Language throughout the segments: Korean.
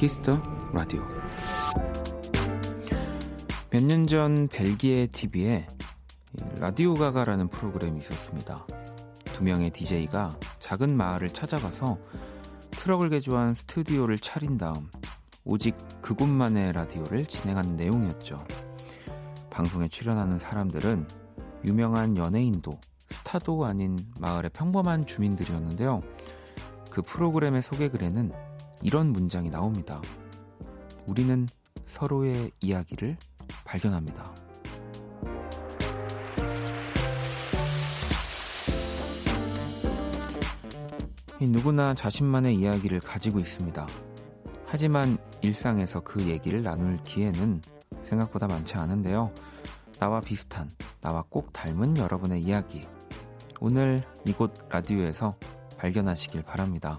Kiss the 라디오 몇 년 전 벨기에 TV에 Radio Gaga라는 프로그램이 있었습니다. 두 명의 DJ가 작은 마을을 찾아가서 트럭을 개조한 스튜디오를 차린 다음 오직 그곳만의 라디오를 진행하는 내용이었죠. 방송에 출연하는 사람들은 유명한 연예인도 스타도 아닌 마을의 평범한 주민들이었는데요. 그 프로그램의 소개글에는 이런 문장이 나옵니다. 우리는 서로의 이야기를 발견합니다. 누구나 자신만의 이야기를 가지고 있습니다. 하지만 일상에서 그 얘기를 나눌 기회는 생각보다 많지 않은데요. 나와 비슷한, 나와 꼭 닮은 여러분의 이야기. 오늘 이곳 라디오에서 발견하시길 바랍니다.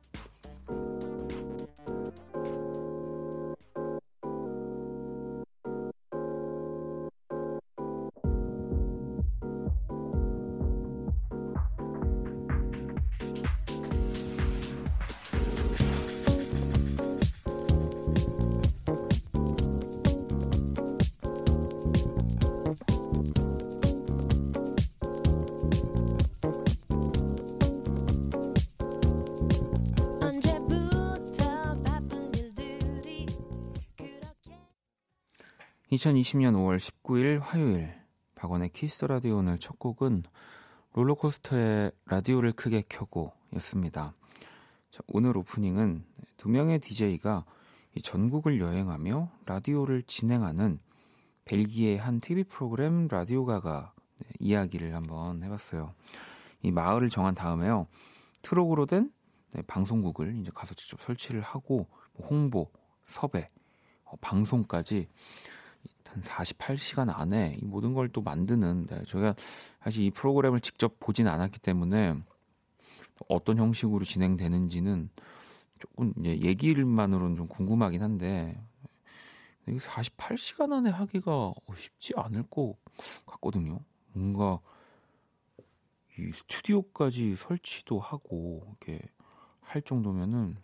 2020년 5월 19일 화요일 박원의 키스 라디오 오늘 첫 곡은 롤러코스터의 라디오를 크게 켜고 였습니다. 오늘 오프닝은 두 명의 DJ가 전국을 여행하며 라디오를 진행하는 벨기에 한 TV 프로그램 Radio Gaga 네, 이야기를 한번 해봤어요. 이 마을을 정한 다음에요. 트럭으로 된 네, 방송국을 이제 가서 직접 설치를 하고 뭐 홍보, 섭외, 어, 방송까지 한 48시간 안에 이 모든 걸 또 만드는 데 저희가 사실 이 프로그램을 직접 보진 않았기 때문에 어떤 형식으로 진행되는지는 조금 이제 얘기만으로는 좀 궁금하긴 한데 48시간 안에 하기가 쉽지 않을 것 같거든요. 뭔가 이 스튜디오까지 설치도 하고 이렇게 할 정도면은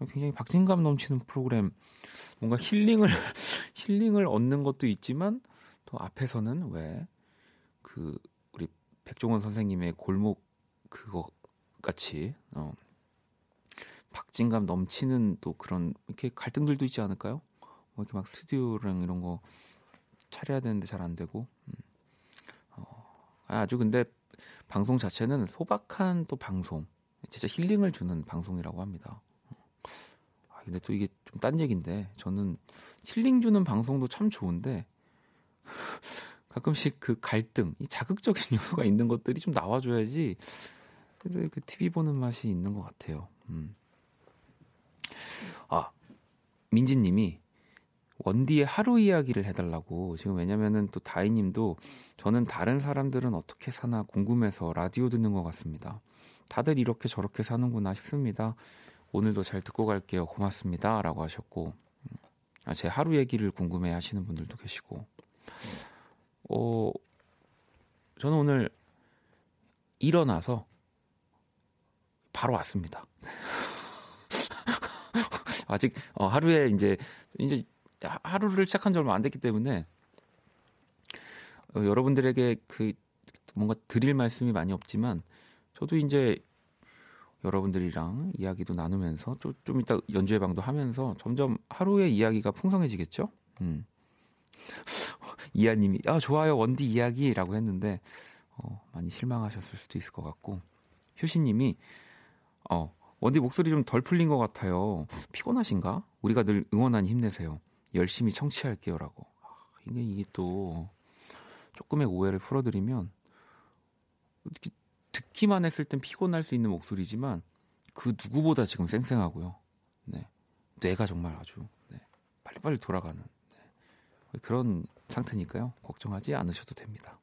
예, 굉장히 박진감 넘치는 프로그램 뭔가 힐링을 힐링을 얻는 것도 있지만 또 앞에서는 왜 그 우리 백종원 선생님의 골목 그거 같이 어 박진감 넘치는 또 그런 이렇게 갈등들도 있지 않을까요? 뭐 이렇게 막 스튜디오랑 이런 거 차려야 되는데 잘 안 되고 음. 어, 아주 근데 방송 자체는 소박한 또 방송 진짜 힐링을 주는 방송이라고 합니다. 아, 근데 또 이게 좀 딴 얘기인데 저는 힐링 주는 방송도 참 좋은데 가끔씩 그 갈등, 이 자극적인 요소가 있는 것들이 좀 나와줘야지 그래서 그 TV 보는 맛이 있는 것 같아요. 음. 아 민지님이 원디의 하루 이야기를 해달라고 지금 왜냐면은 또 다이님도 저는 다른 사람들은 어떻게 사나 궁금해서 라디오 듣는 것 같습니다. 다들 이렇게 저렇게 사는구나 싶습니다. 오늘도 잘 듣고 갈게요. 고맙습니다. 라고 하셨고, 음, 아, 제 하루 얘기를 궁금해 하시는 분들도 계시고, 어, 저는 오늘 일어나서 바로 왔습니다. 아직 어, 하루에 이제 이제 하루를 시작한 지 얼마 안 됐기 때문에 어, 여러분들에게 그 뭔가 드릴 말씀이 많이 없지만 저도 이제 여러분들이랑 이야기도 나누면서 좀, 좀 이따 연주 예방도 하면서 점점 하루의 이야기가 풍성해지겠죠? 음. 이하님이 아 좋아요 원디 이야기 라고 했는데 어, 많이 실망하셨을 수도 있을 것 같고 효신님이 어 원디 목소리 좀 덜 풀린 것 같아요. 피곤하신가? 우리가 늘 응원하니 힘내세요. 열심히 청취할게요 라고. 아, 이게 이게 또 조금의 오해를 풀어드리면 이렇게 듣기만 했을 땐 피곤할 수 있는 목소리지만 그 누구보다 지금 쌩쌩하고요. 네. 뇌가 정말 아주 네. 빨리빨리 돌아가는 네. 그런 상태니까요. 걱정하지 않으셔도 됩니다.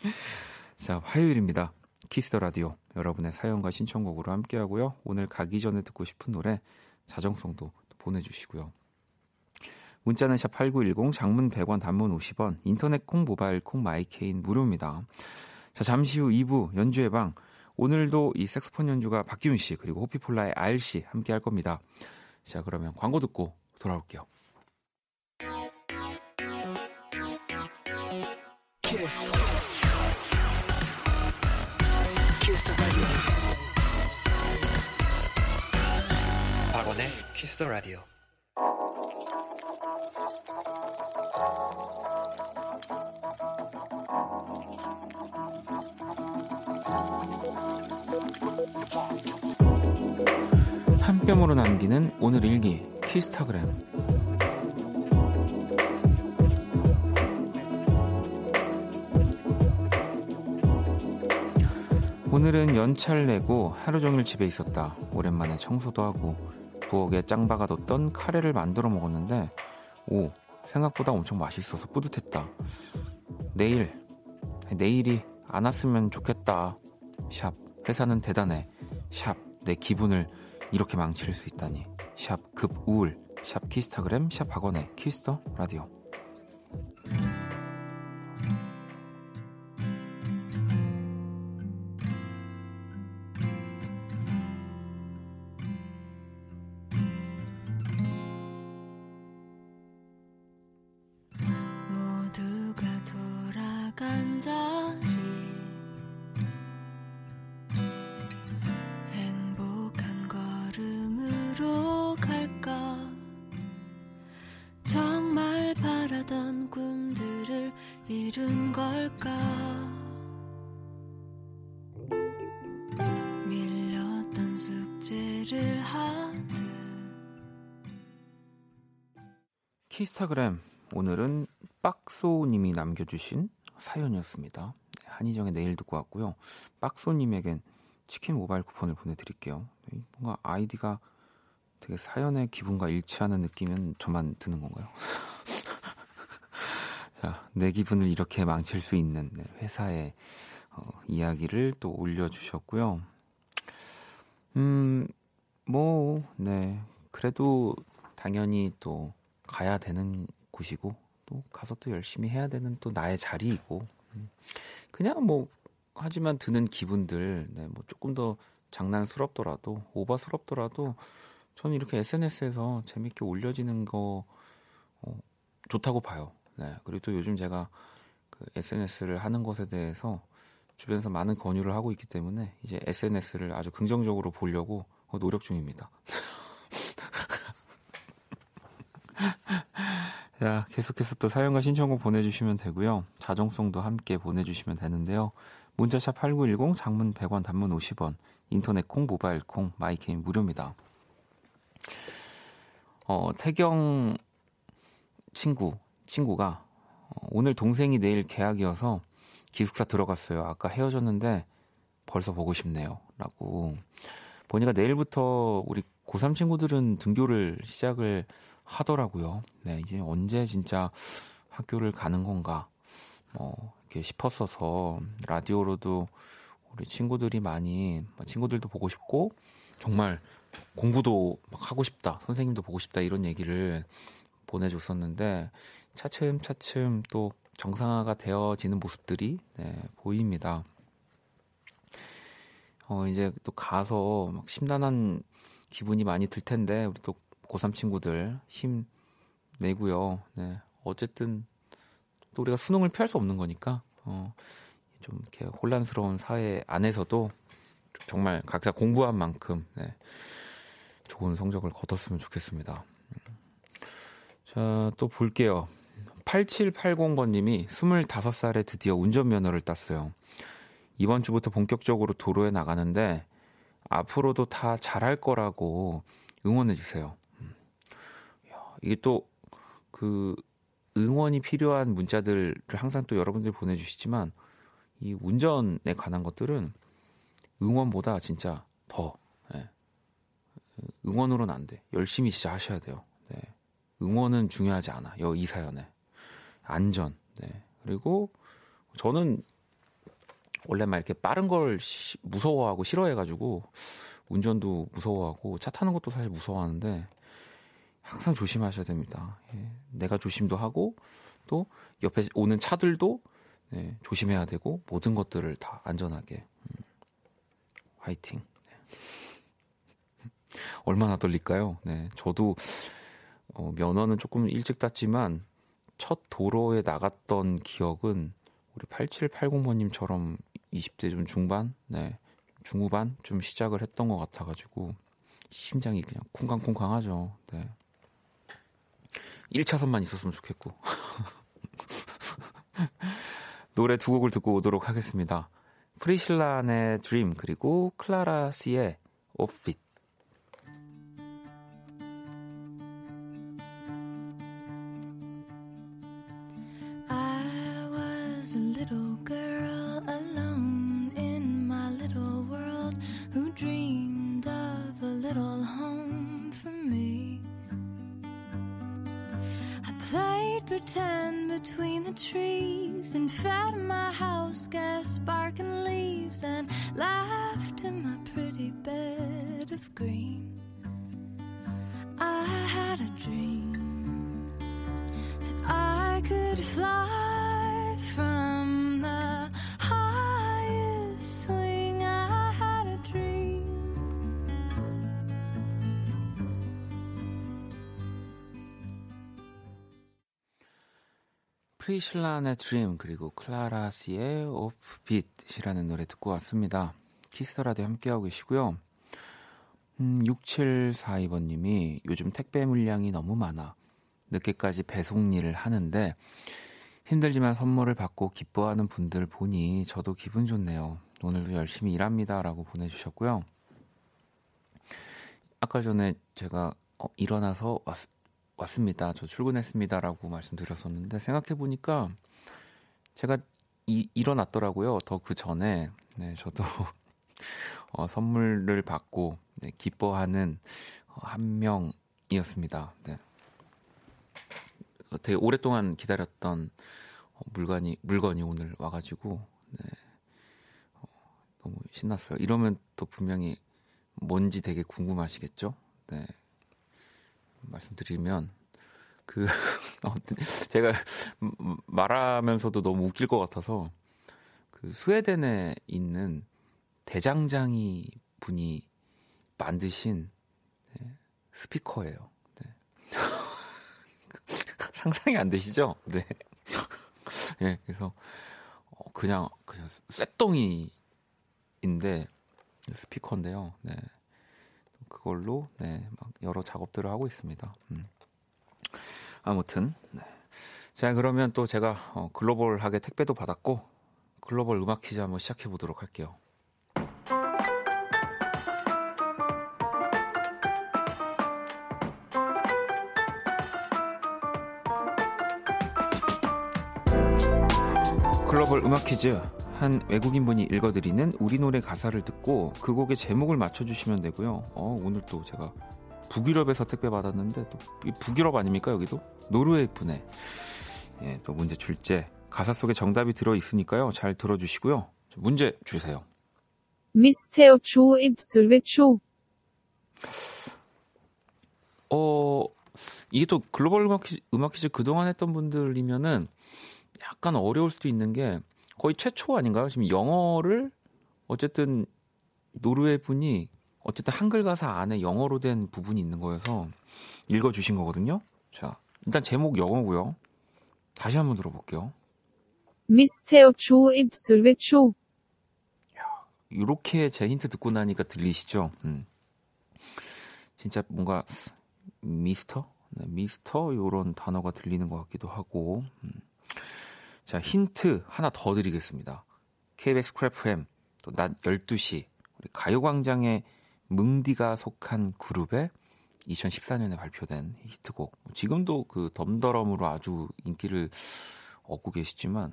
자, 화요일입니다. 키스 더 라디오. 여러분의 사연과 신청곡으로 함께하고요. 오늘 가기 전에 듣고 싶은 노래 자정송도 보내주시고요. 문자는 샵 8910, 장문 100원, 단문 50원, 인터넷 콩, 모바일 콩, 마이케이는 무료입니다. 자, 잠시 후 2부 연주의 방. 오늘도 이 색소폰 연주가 박기훈 씨 그리고 호피폴라의 아일 씨 함께 할 겁니다. 자, 그러면 광고 듣고 돌아올게요. 키스. 키스 더 라디오. 한 뼘으로 남기는 오늘 일기 키스타그램 오늘은 연차를 내고 하루 종일 집에 있었다. 오랜만에 청소도 하고 부엌에 짱 박아뒀던 카레를 만들어 먹었는데 오 생각보다 엄청 맛있어서 뿌듯했다. 내일 내일이 안 왔으면 좋겠다. 샵 회사는 대단해. 샵 내 기분을 이렇게 망칠 수 있다니. 샵 급우울. 샵 키스타그램 샵 학원의 키스 더 라디오. 키스타그램 오늘은 빡소님이 남겨주신 사연이었습니다. 한희정의 내일 듣고 왔고요. 빡소님에겐 치킨 모바일 쿠폰을 보내드릴게요. 뭔가 아이디가 되게 사연의 기분과 일치하는 느낌은 저만 드는 건가요? 자, 내 기분을 이렇게 망칠 수 있는 네, 회사의 어, 이야기를 또 올려주셨고요. 음, 뭐, 네. 그래도 당연히 또 가야 되는 곳이고 또 가서 또 열심히 해야 되는 또 나의 자리이고 음. 그냥 뭐 하지만 드는 기분들 네, 뭐 조금 더 장난스럽더라도 오버스럽더라도 저는 이렇게 SNS에서 재밌게 올려지는 거 어, 좋다고 봐요. 네. 그리고 또 요즘 제가 그 SNS를 하는 것에 대해서 주변에서 많은 권유를 하고 있기 때문에 이제 SNS를 아주 긍정적으로 보려고 노력 중입니다. 자, 계속해서 또 사연과 신청곡 보내주시면 되고요. 자정송도 함께 보내주시면 되는데요. 문자샵 8910, 장문 100원, 단문 50원, 인터넷 콩, 모바일 콩, 마이케이는 무료입니다. 어, 태경 친구, 친구가 어, 오늘 동생이 내일 계약이어서 기숙사 들어갔어요. 아까 헤어졌는데 벌써 보고 싶네요. 라고. 보니까 내일부터 우리 고3 친구들은 등교를 시작을 하더라고요. 네, 이제 언제 진짜 학교를 가는 건가, 뭐, 이렇게 싶었어서, 라디오로도 우리 친구들이 많이, 뭐 친구들도 보고 싶고, 정말 공부도 막 하고 싶다, 선생님도 보고 싶다, 이런 얘기를 보내줬었는데, 차츰차츰 또 정상화가 되어지는 모습들이, 네, 보입니다. 어, 이제 또 가서 막 심란한 기분이 많이 들 텐데, 우리 또 고3 친구들 힘 내고요. 네. 어쨌든 또 우리가 수능을 피할 수 없는 거니까 어, 좀 이렇게 혼란스러운 사회 안에서도 정말 각자 공부한 만큼 네. 좋은 성적을 거뒀으면 좋겠습니다. 자, 또 볼게요. 8780번님이 25살에 드디어 운전면허를 땄어요. 이번 주부터 본격적으로 도로에 나가는데 앞으로도 다 잘할 거라고 응원해 주세요. 이게 또 그 응원이 필요한 문자들을 항상 또 여러분들이 보내주시지만 이 운전에 관한 것들은 응원보다 진짜 더 네. 응원으로는 안 돼. 열심히 진짜 하셔야 돼요. 네. 응원은 중요하지 않아. 이 사연에 안전. 네. 그리고 저는 원래 막 이렇게 빠른 걸 시, 무서워하고 싫어해가지고 운전도 무서워하고 차 타는 것도 사실 무서워하는데 항상 조심하셔야 됩니다. 예, 내가 조심도 하고 또 옆에 오는 차들도 네, 조심해야 되고 모든 것들을 다 안전하게 음, 화이팅. 네. 얼마나 떨릴까요? 네, 저도 어, 면허는 조금 일찍 땄지만 첫 도로에 나갔던 기억은 우리 8780번님처럼 20대 좀 중반, 네, 중후반 좀 시작을 했던 것 같아가지고 심장이 그냥 쿵쾅쿵쾅하죠. 네. 1차선만 있었으면 좋겠고. 노래 두 곡을 듣고 오도록 하겠습니다. 프리실란의 드림 그리고 클라라 씨의 오핏. Pretend between the trees and fed my house gas sparking leaves and laughed in my pretty bed of green. I had a dream that I could fly 프리실라 안의 Dream 그리고 클라라 씨의 Offbeat이라는 노래 듣고 왔습니다. 키스 더 라디오 함께하고 계시고요. 음, 6742번님이 요즘 택배 물량이 너무 많아 늦게까지 배송 일을 하는데 힘들지만 선물을 받고 기뻐하는 분들 보니 저도 기분 좋네요. 오늘도 열심히 일합니다. 라고 보내주셨고요. 아까 전에 제가 어, 일어나서 왔, 왔습니다. 저 출근했습니다라고 말씀드렸었는데 생각해 보니까 제가 이, 일어났더라고요. 더 그 전에 네, 저도 어, 선물을 받고 네, 기뻐하는 어, 한 명이었습니다. 네. 어, 되게 오랫동안 기다렸던 어, 물건이 물건이 오늘 와가지고 네, 어, 너무 신났어요. 이러면 또 분명히 뭔지 되게 궁금하시겠죠? 네. 말씀드리면 그 제가 말하면서도 너무 웃길 것 같아서 그 스웨덴에 있는 대장장이 분이 만드신 네, 스피커예요. 네. 상상이 안 되시죠? 네. 네, 그래서 어, 그냥 그냥 쇳덩이인데 스피커인데요. 네. 그걸로 네, 막 여러 작업들을 하고 있습니다. 음. 아무튼 네. 자 그러면 또 제가 어, 글로벌하게 택배도 받았고 글로벌 음악 퀴즈 한번 시작해 보도록 할게요. 글로벌 음악 퀴즈 한 외국인 분이 읽어드리는 우리 노래 가사를 듣고 그 곡의 제목을 맞춰주시면 되고요. 어, 오늘 또 제가 북유럽에서 택배 받았는데 또 북유럽 아닙니까 여기도 노르웨이 분에 예, 또 문제 출제 가사 속에 정답이 들어 있으니까요. 잘 들어주시고요. 문제 주세요. Mr. Chu 입술 외초. 어 이게 또 글로벌 음악 퀴즈, 음악 퀴즈 그동안 했던 분들이면은 약간 어려울 수도 있는 게 거의 최초 아닌가요? 지금 영어를 어쨌든 노르웨이 분이 어쨌든 한글 가사 안에 영어로 된 부분이 있는 거여서 읽어주신 거거든요. 자, 일단 제목 영어고요. 다시 한번 들어볼게요. 미스테어 조 입술 외초. 이렇게 제 힌트 듣고 나니까 들리시죠? 음. 진짜 뭔가 미스터, 네, 미스터 이런 단어가 들리는 것 같기도 하고. 음. 자, 힌트 하나 더 드리겠습니다. KBS 쿨FM 또 낮 12시 우리 가요광장의 뭉디가 속한 그룹의 2014년에 발표된 히트곡. 지금도 그 덤더럼으로 아주 인기를 얻고 계시지만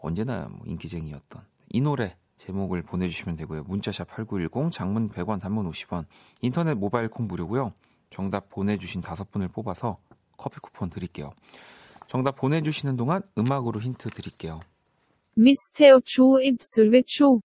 언제나 뭐 인기쟁이였던 이 노래 제목을 보내주시면 되고요. 문자샵 8910, 장문 100원, 단문 50원, 인터넷 모바일 콩 무료고요. 정답 보내주신 다섯 분을 뽑아서 커피 쿠폰 드릴게요. 정답 보내주시는 동안 음악으로 힌트 드릴게요. 미스테어 조 입술 외초.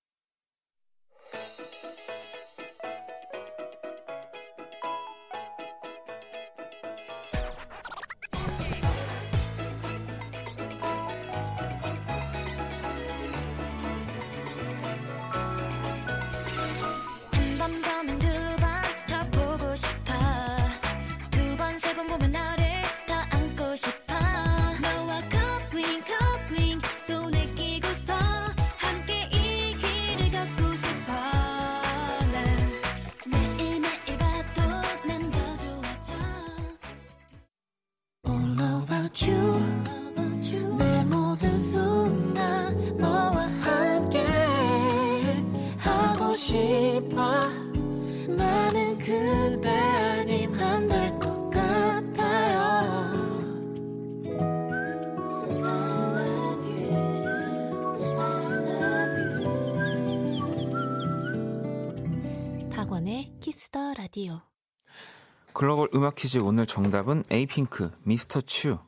음악 퀴즈 오늘 정답은 에이핑크 미스터 츄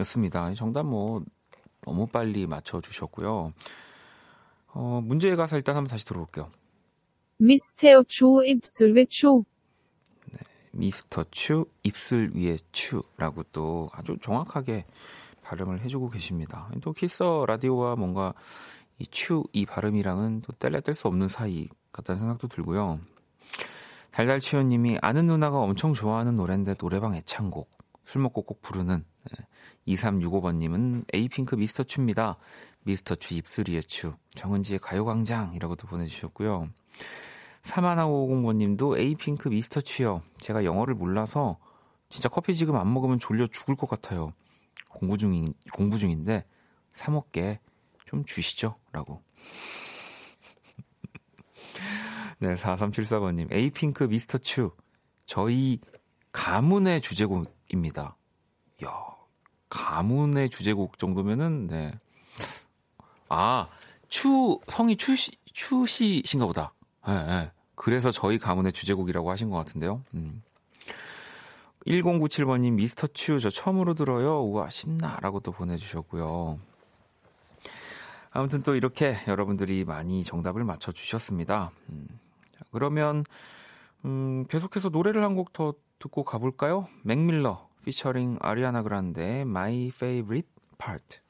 였습니다. 정답 뭐 너무 빨리 맞춰 주셨고요. 어, 문제의 가사 일단 한번 다시 들어볼게요. 미스테어 조 입술 외초 미스터 츄 입술 위에 츄라고 또 아주 정확하게 발음을 해주고 계십니다. 또 키서 라디오와 뭔가 이 츄 이 발음이랑은 또 뗄래 뗄 수 없는 사이 같다는 생각도 들고요. 달달치요님이 아는 누나가 엄청 좋아하는 노래인데 노래방 애창곡 술 먹고 꼭 부르는 2365번님은 에이핑크 미스터 츄입니다. 미스터 츄 입술 위에 츄 정은지의 가요광장이라고도 보내주셨고요. 31550번님도 에이핑크 미스터 츄요. 제가 영어를 몰라서 진짜 커피 지금 안 먹으면 졸려 죽을 것 같아요. 공부 중인 공부 중인데 사 먹게 좀 주시죠. 라고. 네, 4374번님. 에이핑크 미스터 츄. 저희 가문의 주제곡입니다. 야 가문의 주제곡 정도면은, 네. 아, 추, 성이 추시, 추시신가 보다. 예, 예. 그래서 저희 가문의 주제곡이라고 하신 것 같은데요. 음. 1097번님, 미스터 츄, 저 처음으로 들어요. 우와, 신나. 라고 또 보내주셨고요. 아무튼 또 이렇게 여러분들이 많이 정답을 맞춰주셨습니다. 음. 자, 그러면, 음, 계속해서 노래를 한 곡 더 듣고 가볼까요? 맥밀러, 피처링 아리아나 그란데, My Favorite Part.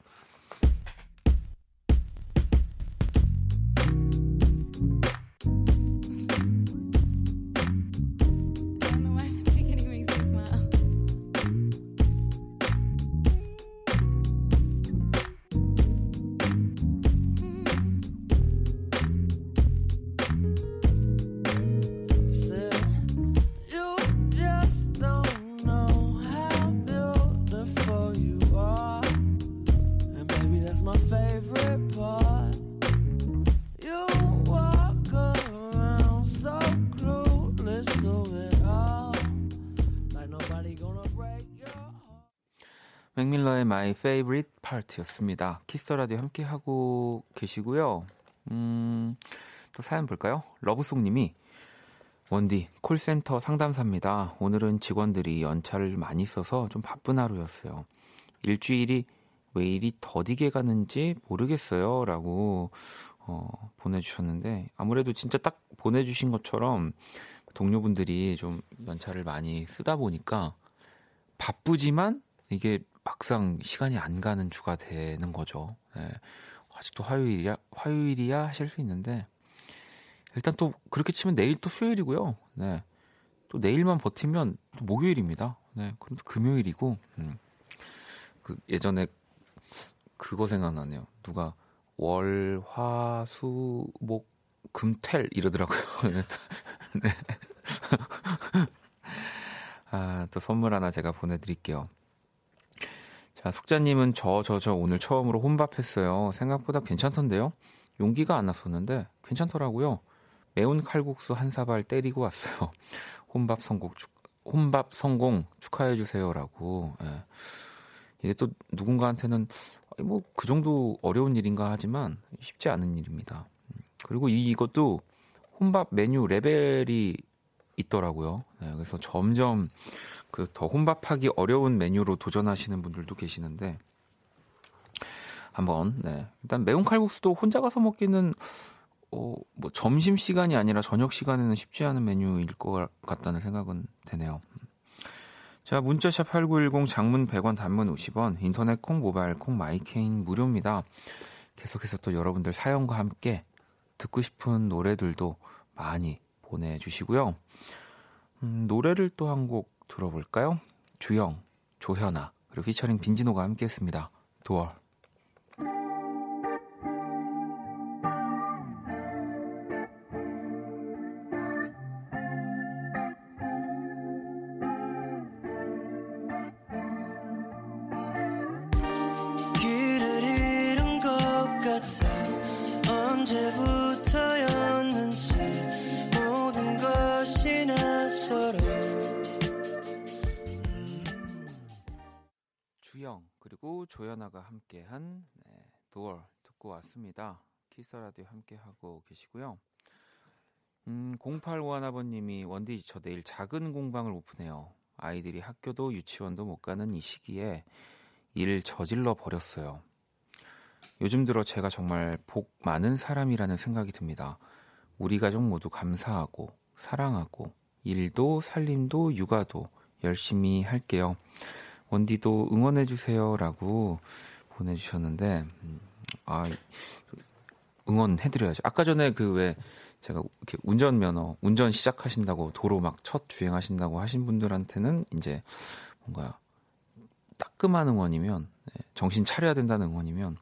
My Favorite Part였습니다. 키스 더 라디오 함께 하고 계시고요. 음, 또 사연 볼까요? 러브송님이 원디 콜센터 상담사입니다. 오늘은 직원들이 연차를 많이 써서 좀 바쁜 하루였어요. 일주일이 왜 이리 더디게 가는지 모르겠어요 라고 어, 보내주셨는데 아무래도 진짜 딱 보내주신 것처럼 동료분들이 좀 연차를 많이 쓰다 보니까 바쁘지만 이게 막상 시간이 안 가는 주가 되는 거죠. 네. 아직도 화요일이야, 화요일이야 하실 수 있는데 일단 또 그렇게 치면 내일 또 수요일이고요. 네. 또 내일만 버티면 또 목요일입니다. 네. 그럼 또 금요일이고 음. 그 예전에 그거 생각나네요. 누가 월, 화, 수, 목, 금, 퇴 이러더라고요. 네. 아, 또 선물 하나 제가 보내드릴게요. 자, 숙자님은 저, 저, 저 오늘 처음으로 혼밥했어요. 생각보다 괜찮던데요? 용기가 안 났었는데 괜찮더라고요. 매운 칼국수 한 사발 때리고 왔어요. 혼밥 성공, 축, 혼밥 성공 축하해주세요라고. 예. 이게 또 누군가한테는 뭐 그 정도 어려운 일인가 하지만 쉽지 않은 일입니다. 음, 그리고 이, 이것도 혼밥 메뉴 레벨이 있더라고요. 네, 그래서 점점 그 더 혼밥하기 어려운 메뉴로 도전하시는 분들도 계시는데 한번 네. 일단 매운 칼국수도 혼자 가서 먹기는 어, 뭐 점심 시간이 아니라 저녁 시간에는 쉽지 않은 메뉴일 것 같다는 생각은 되네요. 자, 문자샵 8910 장문 100원 단문 50원 인터넷 콩 모바일 콩 마이케이는 무료입니다. 계속해서 또 여러분들 사연과 함께 듣고 싶은 노래들도 많이 보내주시고요. 음, 노래를 또 한 곡 들어볼까요? 주영, 조현아, 그리고 피처링 빈지노가 함께 했습니다. 도얼. 계시고요. 음, 0851아버님이 원디 저 내일 작은 공방을 오픈해요. 아이들이 학교도 유치원도 못 가는 이 시기에 일 저질러 버렸어요. 요즘 들어 제가 정말 복 많은 사람이라는 생각이 듭니다. 우리 가족 모두 감사하고 사랑하고 일도 살림도 육아도 열심히 할게요. 원디도 응원해 주세요라고 보내주셨는데 음, 아 응원해 드려야죠. 아까 전에 그 왜 제가 이렇게 운전 면허 운전 시작하신다고 도로 막 첫 주행하신다고 하신 분들한테는 이제 뭔가 따끔한 응원이면 네, 정신 차려야 된다는 응원이면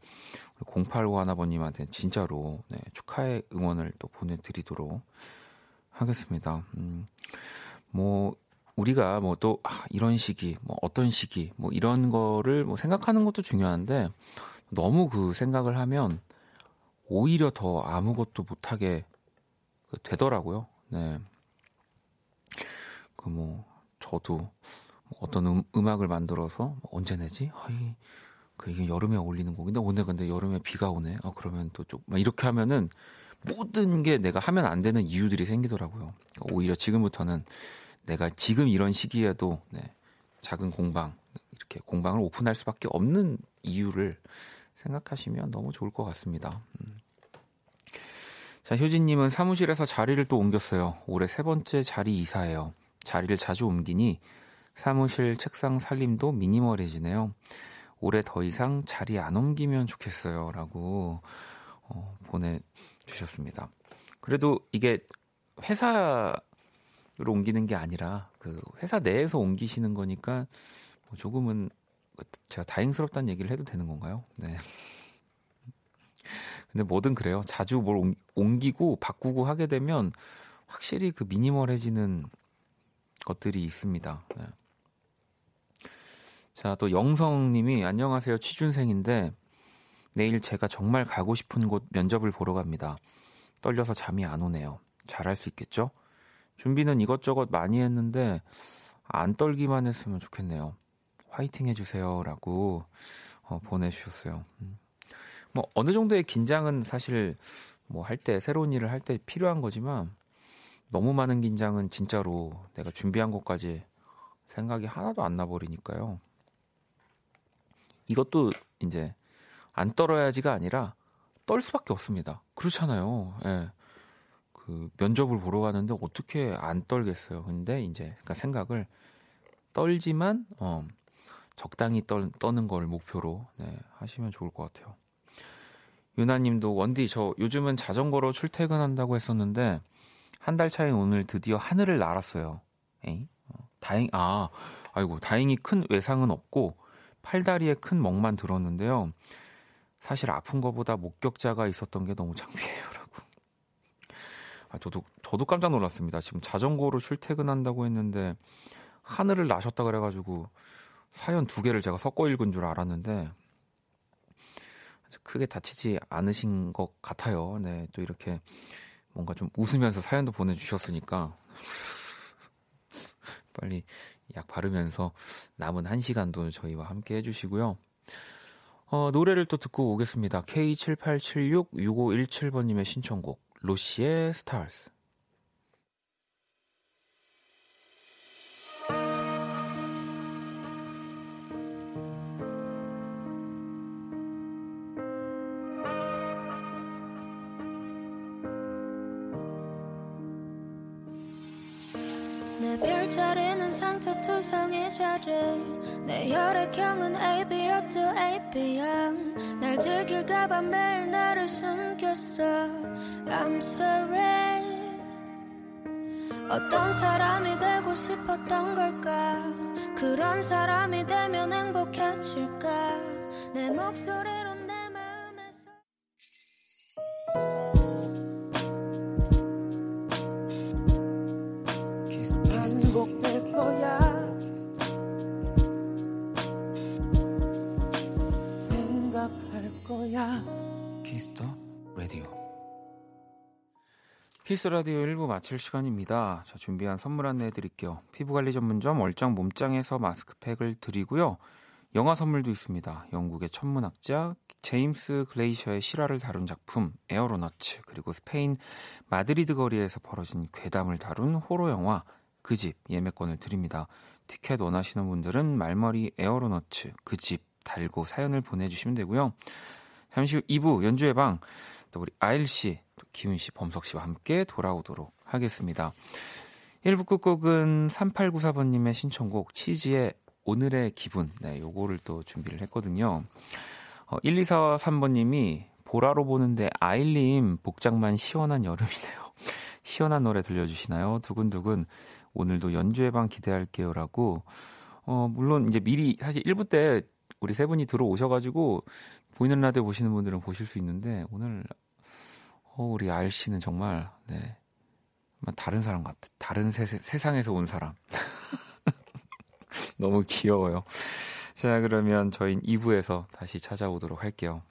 085 하나버님한테 진짜로 네, 축하의 응원을 또 보내드리도록 하겠습니다. 음, 뭐 우리가 뭐 또 아, 이런 시기, 뭐 어떤 시기, 뭐 이런 거를 뭐 생각하는 것도 중요한데 너무 그 생각을 하면 오히려 더 아무것도 못하게 되더라고요. 네. 그 뭐 저도 어떤 음, 음악을 만들어서 뭐 언제 내지? 아이, 그 이게 여름에 어울리는 곡인데 오늘 근데 여름에 비가 오네. 아 그러면 또좀 이렇게 하면은 모든 게 내가 하면 안 되는 이유들이 생기더라고요. 그러니까 오히려 지금부터는 내가 지금 이런 시기에도 네, 작은 공방 이렇게 공방을 오픈할 수밖에 없는 이유를 생각하시면 너무 좋을 것 같습니다. 음. 자, 효진님은 사무실에서 자리를 또 옮겼어요. 올해 세 번째 자리 이사예요. 자리를 자주 옮기니 사무실 책상 살림도 미니멀해지네요. 올해 더 이상 자리 안 옮기면 좋겠어요. 라고 어, 보내주셨습니다. 그래도 이게 회사로 옮기는 게 아니라 그 회사 내에서 옮기시는 거니까 뭐 조금은 제가 다행스럽다는 얘기를 해도 되는 건가요? 네. 근데 뭐든 그래요. 자주 뭘 옮기고 바꾸고 하게 되면 확실히 그 미니멀해지는 것들이 있습니다. 네. 자, 또 영성님이 안녕하세요. 취준생인데 내일 제가 정말 가고 싶은 곳 면접을 보러 갑니다. 떨려서 잠이 안 오네요. 잘할 수 있겠죠? 준비는 이것저것 많이 했는데 안 떨기만 했으면 좋겠네요. 화이팅 해주세요라고 어, 보내주셨어요. 음. 뭐 어느 정도의 긴장은 사실 뭐 할 때 새로운 일을 할 때 필요한 거지만 너무 많은 긴장은 진짜로 내가 준비한 것까지 생각이 하나도 안 나버리니까요. 이것도 이제 안 떨어야지가 아니라 떨 수밖에 없습니다. 그렇잖아요. 예. 그 면접을 보러 가는데 어떻게 안 떨겠어요. 근데 이제 그러니까 생각을 떨지만 어 적당히 떨, 떠는 걸 목표로 네, 하시면 좋을 것 같아요. 유나님도 원디 저 요즘은 자전거로 출퇴근한다고 했었는데 한 달 차인 오늘 드디어 하늘을 날았어요. 에이? 어, 다행 아 아이고 다행히 큰 외상은 없고 팔다리에 큰 멍만 들었는데요. 사실 아픈 거보다 목격자가 있었던 게 너무 창피해요라고. 아, 저도 저도 깜짝 놀랐습니다. 지금 자전거로 출퇴근한다고 했는데 하늘을 나셨다 그래가지고 사연 두 개를 제가 섞어 읽은 줄 알았는데 크게 다치지 않으신 것 같아요. 네, 또 이렇게 뭔가 좀 웃으면서 사연도 보내주셨으니까 빨리 약 바르면서 남은 한 시간도 저희와 함께 해주시고요. 어, 노래를 또 듣고 오겠습니다. K78766517번님의 신청곡, 로시의 스타즈. 자리는 상처투성이 자리. 내 혈액형은 AB였죠 AB형 날 들킬까봐 매일 나를 숨겼어. I'm sorry. 어떤 사람이 되고 싶었던 걸까? 그런 사람이 되면 행복해질까? 내 목소리로 키스 더 라디오 1부 마칠 시간입니다. 자, 준비한 선물 안내해 드릴게요. 피부관리 전문점 얼짱 몸짱에서 마스크팩을 드리고요. 영화 선물도 있습니다. 영국의 천문학자 제임스 글레이셔의 실화를 다룬 작품 에어로너츠 그리고 스페인 마드리드 거리에서 벌어진 괴담을 다룬 호러 영화 그 집 예매권을 드립니다. 티켓 원하시는 분들은 말머리 에어로너츠 그 집 달고 사연을 보내주시면 되고요. 잠시 후 2부 연주의 방 또 우리 아일 씨, 또 기훈 씨, 범석 씨와 함께 돌아오도록 하겠습니다. 1부 끝곡은 3894번님의 신청곡 치즈의 오늘의 기분. 네, 요거를 또 준비를 했거든요. 어, 1243번님이 보라로 보는데 아일님 복장만 시원한 여름이네요. 시원한 노래 들려주시나요? 두근두근 오늘도 연주회 방 기대할게요라고. 어, 물론 이제 미리 사실 1부 때 우리 세 분이 들어오셔가지고 보이는 라디오 보시는 분들은 보실 수 있는데 오늘 어, 우리 알 씨는 정말 네 다른 사람 같아. 다른 세, 세상에서 온 사람. 너무 귀여워요. 자, 그러면 저희 2부에서 다시 찾아오도록 할게요.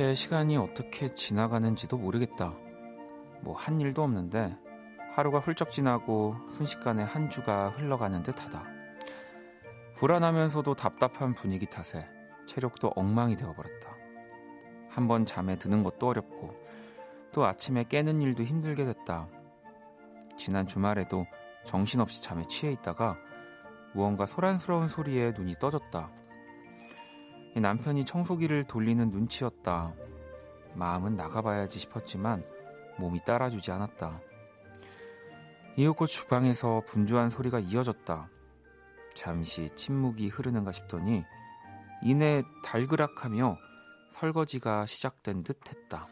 대체 시간이 어떻게 지나가는지도 모르겠다. 뭐 한 일도 없는데 하루가 훌쩍 지나고 순식간에 한 주가 흘러가는 듯하다. 불안하면서도 답답한 분위기 탓에 체력도 엉망이 되어버렸다. 한 번 잠에 드는 것도 어렵고 또 아침에 깨는 일도 힘들게 됐다. 지난 주말에도 정신없이 잠에 취해 있다가 무언가 소란스러운 소리에 눈이 떠졌다. 이 남편이 청소기를 돌리는 눈치였다. 마음은 나가봐야지 싶었지만 몸이 따라주지 않았다. 이윽고 주방에서 분주한 소리가 이어졌다. 잠시 침묵이 흐르는가 싶더니 이내 달그락하며 설거지가 시작된 듯 했다.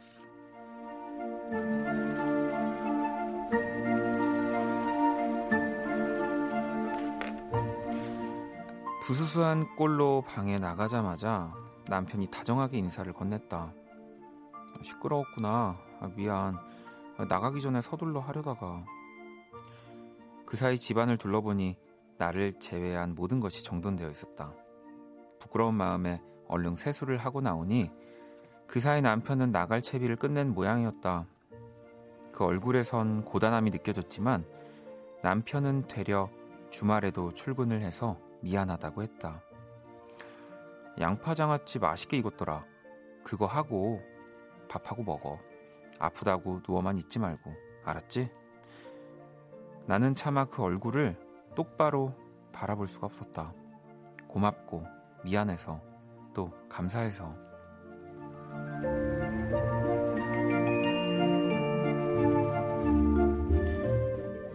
부수수한 꼴로 방에 나가자마자 남편이 다정하게 인사를 건넸다. 시끄러웠구나. 아, 미안. 아, 나가기 전에 서둘러 하려다가. 그 사이 집안을 둘러보니 나를 제외한 모든 것이 정돈되어 있었다. 부끄러운 마음에 얼른 세수를 하고 나오니 그 사이 남편은 나갈 채비를 끝낸 모양이었다. 그 얼굴에선 고단함이 느껴졌지만 남편은 되려 주말에도 출근을 해서 미안하다고 했다. 양파장아찌 맛있게 익었더라. 그거 하고 밥하고 먹어. 아프다고 누워만 있지 말고. 알았지? 나는 차마 그 얼굴을 똑바로 바라볼 수가 없었다. 고맙고 미안해서 또 감사해서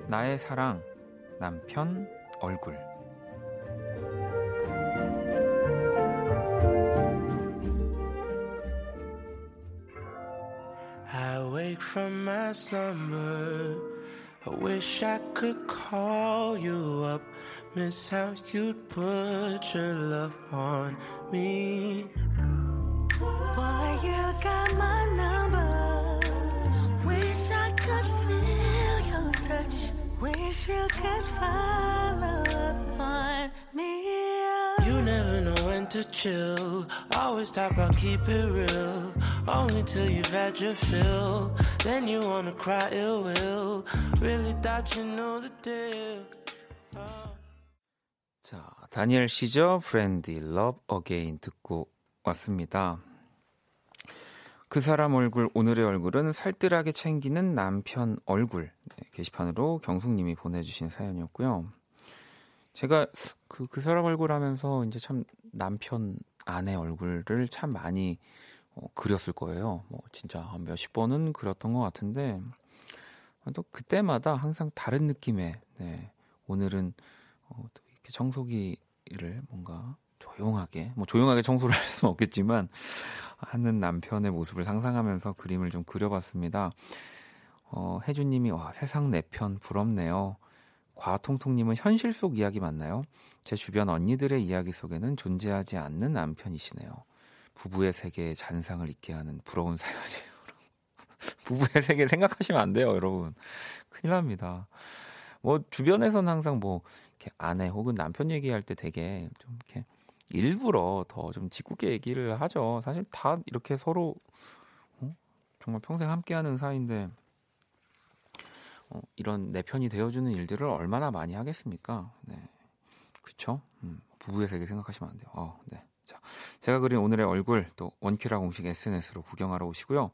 나의 사랑 남편 얼굴 I wake from my slumber. I wish I could call you up. Miss how you'd put your love on me. Boy, you got my number. Wish I could feel your touch. Wish you could follow to chill. Always talk about keep it real. Only till you've had your fill. Then you wanna cry ill will. Really thought you knew the deal. Oh. 자, 다니엘 시저 프렌디 러브 어게인 듣고 왔습니다. 그 사람 얼굴 오늘의 얼굴은 살뜰하게 챙기는 남편 얼굴 네, 게시판으로 경숙님이 보내주신 사연이었고요. 제가 그, 그 사람 얼굴 하면서 이제 참 남편 아내 얼굴을 참 많이 어, 그렸을 거예요. 뭐 진짜 한 몇십 번은 그렸던 것 같은데 또 그때마다 항상 다른 느낌의 네, 오늘은 어, 또 이렇게 청소기를 뭔가 조용하게 뭐 조용하게 청소를 할 수는 없겠지만 하는 남편의 모습을 상상하면서 그림을 좀 그려봤습니다. 어, 혜주님이 와 세상 내 편 부럽네요. 과통통님은 현실 속 이야기 맞나요? 제 주변 언니들의 이야기 속에는 존재하지 않는 남편이시네요. 부부의 세계에 잔상을 잊게 하는 부러운 사연이에요. 부부의 세계 생각하시면 안 돼요, 여러분. 큰일 납니다. 뭐 주변에서는 항상 뭐 이렇게 아내 혹은 남편 얘기할 때 되게 좀 이렇게 일부러 더 좀 짓궂게 얘기를 하죠. 사실 다 이렇게 서로 어? 정말 평생 함께하는 사이인데 어, 이런 내 편이 되어주는 일들을 얼마나 많이 하겠습니까? 네, 그렇죠. 음, 부부의 세계 생각하시면 안 돼요. 어, 네. 자, 제가 그린 오늘의 얼굴 또 원키라 공식 SNS로 구경하러 오시고요.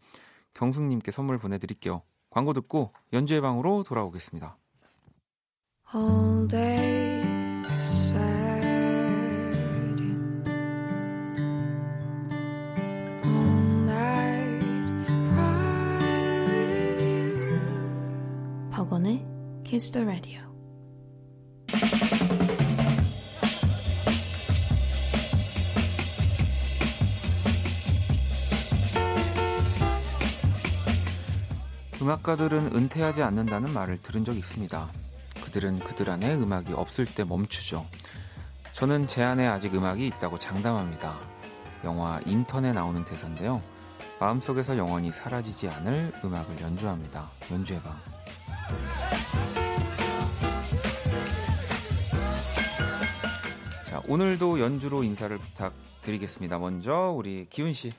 경숙님께 선물 보내드릴게요. 광고 듣고 연주의 방으로 돌아오겠습니다. all day Kiss the Radio. 음악가들은 은퇴하지 않는다는 말을 들은 적 있습니다. 그들은 그들 안에 음악이 없을 때 멈추죠. 저는 제 안에 아직 음악이 있다고 장담합니다. 영화 인턴에 나오는 대사인데요. 마음속에서 영원히 사라지지 않을 음악을 연주합니다. 연주의 방. 오늘도 연주로 인사를 부탁드리겠습니다. 먼저 우리 기훈 씨.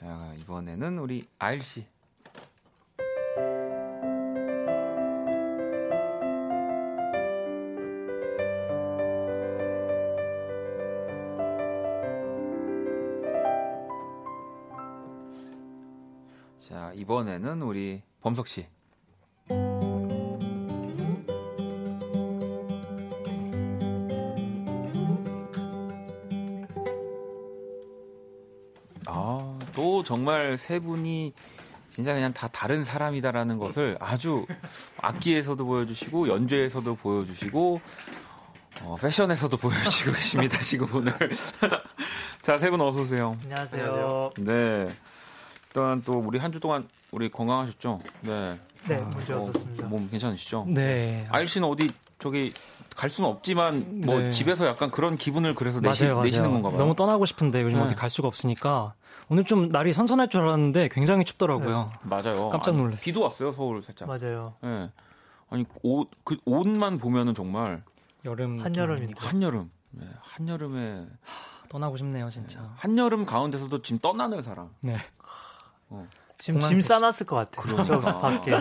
자, 이번에는 우리 아일 씨. 이번에는 우리 범석 씨. 아, 또 정말 세 분이 진짜 그냥 다 다른 사람이다라는 것을 아주 악기에서도 보여주시고 연주에서도 보여주시고 어, 패션에서도 보여주시고 계십니다 지금 오늘. 자, 세 분 어서 오세요. 안녕하세요. 네. 일단 또 우리 한 주 동안 우리 건강하셨죠? 네. 네, 문제 어, 없었습니다. 몸 괜찮으시죠? 네. 아일 씨는 어디 저기 갈 수는 없지만 뭐 네. 집에서 약간 그런 기분을 그래서 내시, 맞아요, 맞아요. 내시는 건가 봐요. 너무 떠나고 싶은데 요즘 네. 어디 갈 수가 없으니까 오늘 좀 날이 선선할 줄 알았는데 굉장히 춥더라고요. 맞아요. 깜짝 아니, 놀랐어요. 비도 왔어요 서울 살짝. 맞아요. 예. 아니 옷 그 옷만 보면은 정말 여름 한여름이니까. 느낌이니까. 한여름. 예, 한여름에 떠나고 싶네요, 진짜. 한여름 가운데서도 지금 떠나는 사람. 네. 지금 공항 짐 택시. 싸놨을 것 같아요. 저 그러니까. 밖에.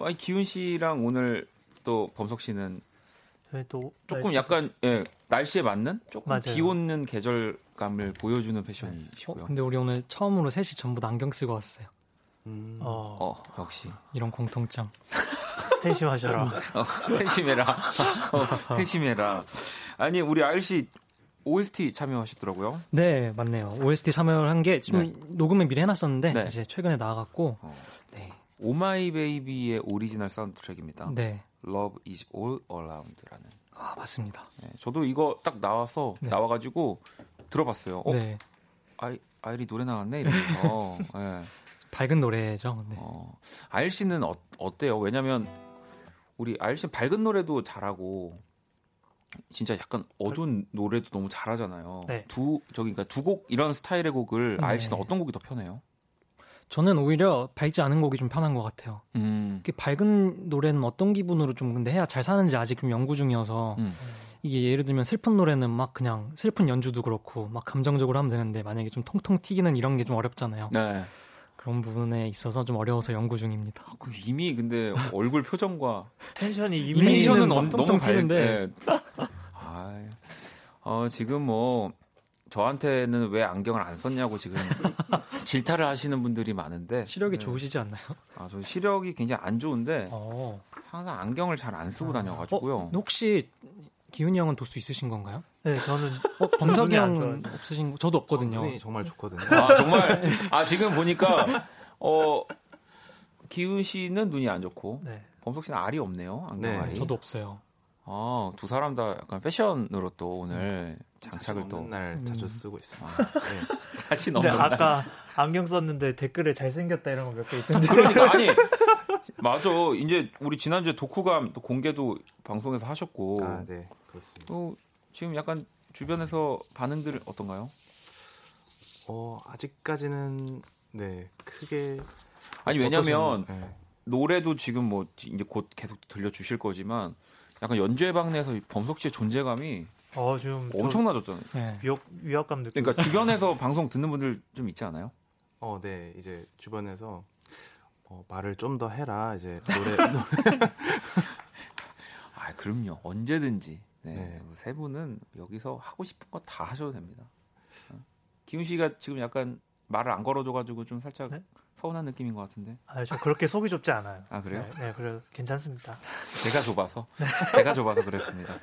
아니 기훈 씨랑 오늘 또 범석 씨는 저희 또 조금 약간 예, 날씨에 맞는 조금 맞아요. 비 오는 계절감을 보여주는 어, 패션이시고요. 근데 우리 오늘 처음으로 셋이 전부 다 안경 쓰고 왔어요. 어, 어, 역시 이런 공통점. 셋이 마셔라. 어, 세심해라. 어, 세심해라. 아니 우리 아일 씨 OST 참여하셨더라고요. 네, 맞네요. OST 참여를 한 게좀 네. 녹음을 미리 해놨었는데 네. 이제 최근에 나와갖고 어. 네, 오마이 베이비의 오리지널 사운드트랙입니다. 네, Love is all around라는. 아 맞습니다. 네, 저도 이거 딱 나와서 네. 나와가지고 들어봤어요. 어, 네, 아이 아일이 노래 나왔네 이러면서. 네. 밝은 노래죠. 네. 어, 아일 씨는 어, 어때요? 왜냐면 우리 아일 씨는 밝은 노래도 잘하고 진짜 약간 어두운 노래도 너무 잘하잖아요. 네. 두 저기 그러니까 두 곡 이런 스타일의 곡을 네. 아일 씨는 어떤 곡이 더 편해요? 저는 오히려 밝지 않은 곡이 좀 편한 것 같아요. 음. 이렇게 밝은 노래는 어떤 기분으로 좀 근데 해야 잘 사는지 아직 좀 연구 중이어서 음. 이게 예를 들면 슬픈 노래는 막 그냥 슬픈 연주도 그렇고 막 감정적으로 하면 되는데 만약에 좀 통통 튀기는 이런 게 좀 어렵잖아요. 네. 그런 부분에 있어서 좀 어려워서 연구 중입니다. 그 이미 근데 얼굴 표정과 텐션이 이미 이미지는 너무 튀는데. 네. 아, 어 지금 뭐 저한테는 왜 안경을 안 썼냐고 지금 질타를 하시는 분들이 많은데 시력이 네. 좋으시지 않나요? 아, 저 시력이 굉장히 안 좋은데 어. 항상 안경을 잘 안 쓰고 다녀가지고요. 어, 혹시 기훈이 형은 도수 있으신 건가요? 네, 저는 어, 범석이 좋아요. 없으신 거? 저도 없거든요. 눈이 정말 좋거든요. 아 정말 아 지금 보니까 어 기훈 씨는 눈이 안 좋고 네. 범석 씨는 알이 없네요. 안경 네, 알이. 저도 없어요. 아, 두 사람 다 약간 패션으로 또 오늘 자신 장착을 또 없는 날 음. 자주 쓰고 있어 요. 아. 네. 자신 근데 없는 날. 아까 안경 썼는데 댓글에 잘생겼다 이런 거 몇 개 있던데. 그러니까 아니 맞아. 이제 우리 지난주에 독후감 또 공개도 방송에서 하셨고 아, 네, 그렇습니다. 또 지금 약간 주변에서 반응들 어떤가요? 어, 아직까지는 네 크게 아니 왜냐면? 네. 노래도 지금 뭐 이제 곧 계속 들려주실 거지만 약간 연주회 방 내에서 이 범석 씨의 존재감이 어, 지금 저 엄청 나졌잖아요. 네. 위협 위압감 느끼고. 그러니까 주변에서 방송 듣는 분들 좀 있지 않아요? 어, 네, 이제 주변에서 어, 말을 좀 더 해라 이제 노래 노래 아, 그럼요. 언제든지. 네. 네. 뭐세 분은 여기서 하고 싶은 거 다 하셔도 됩니다. 어. 기훈 씨가 지금 약간 말을 안 걸어줘가지고 좀 살짝 네? 서운한 느낌인 것 같은데. 아, 저 그렇게 속이 좁지 않아요. 아, 그래요? 네, 네, 그래 괜찮습니다. 제가 좁아서. 제가 좁아서 그랬습니다.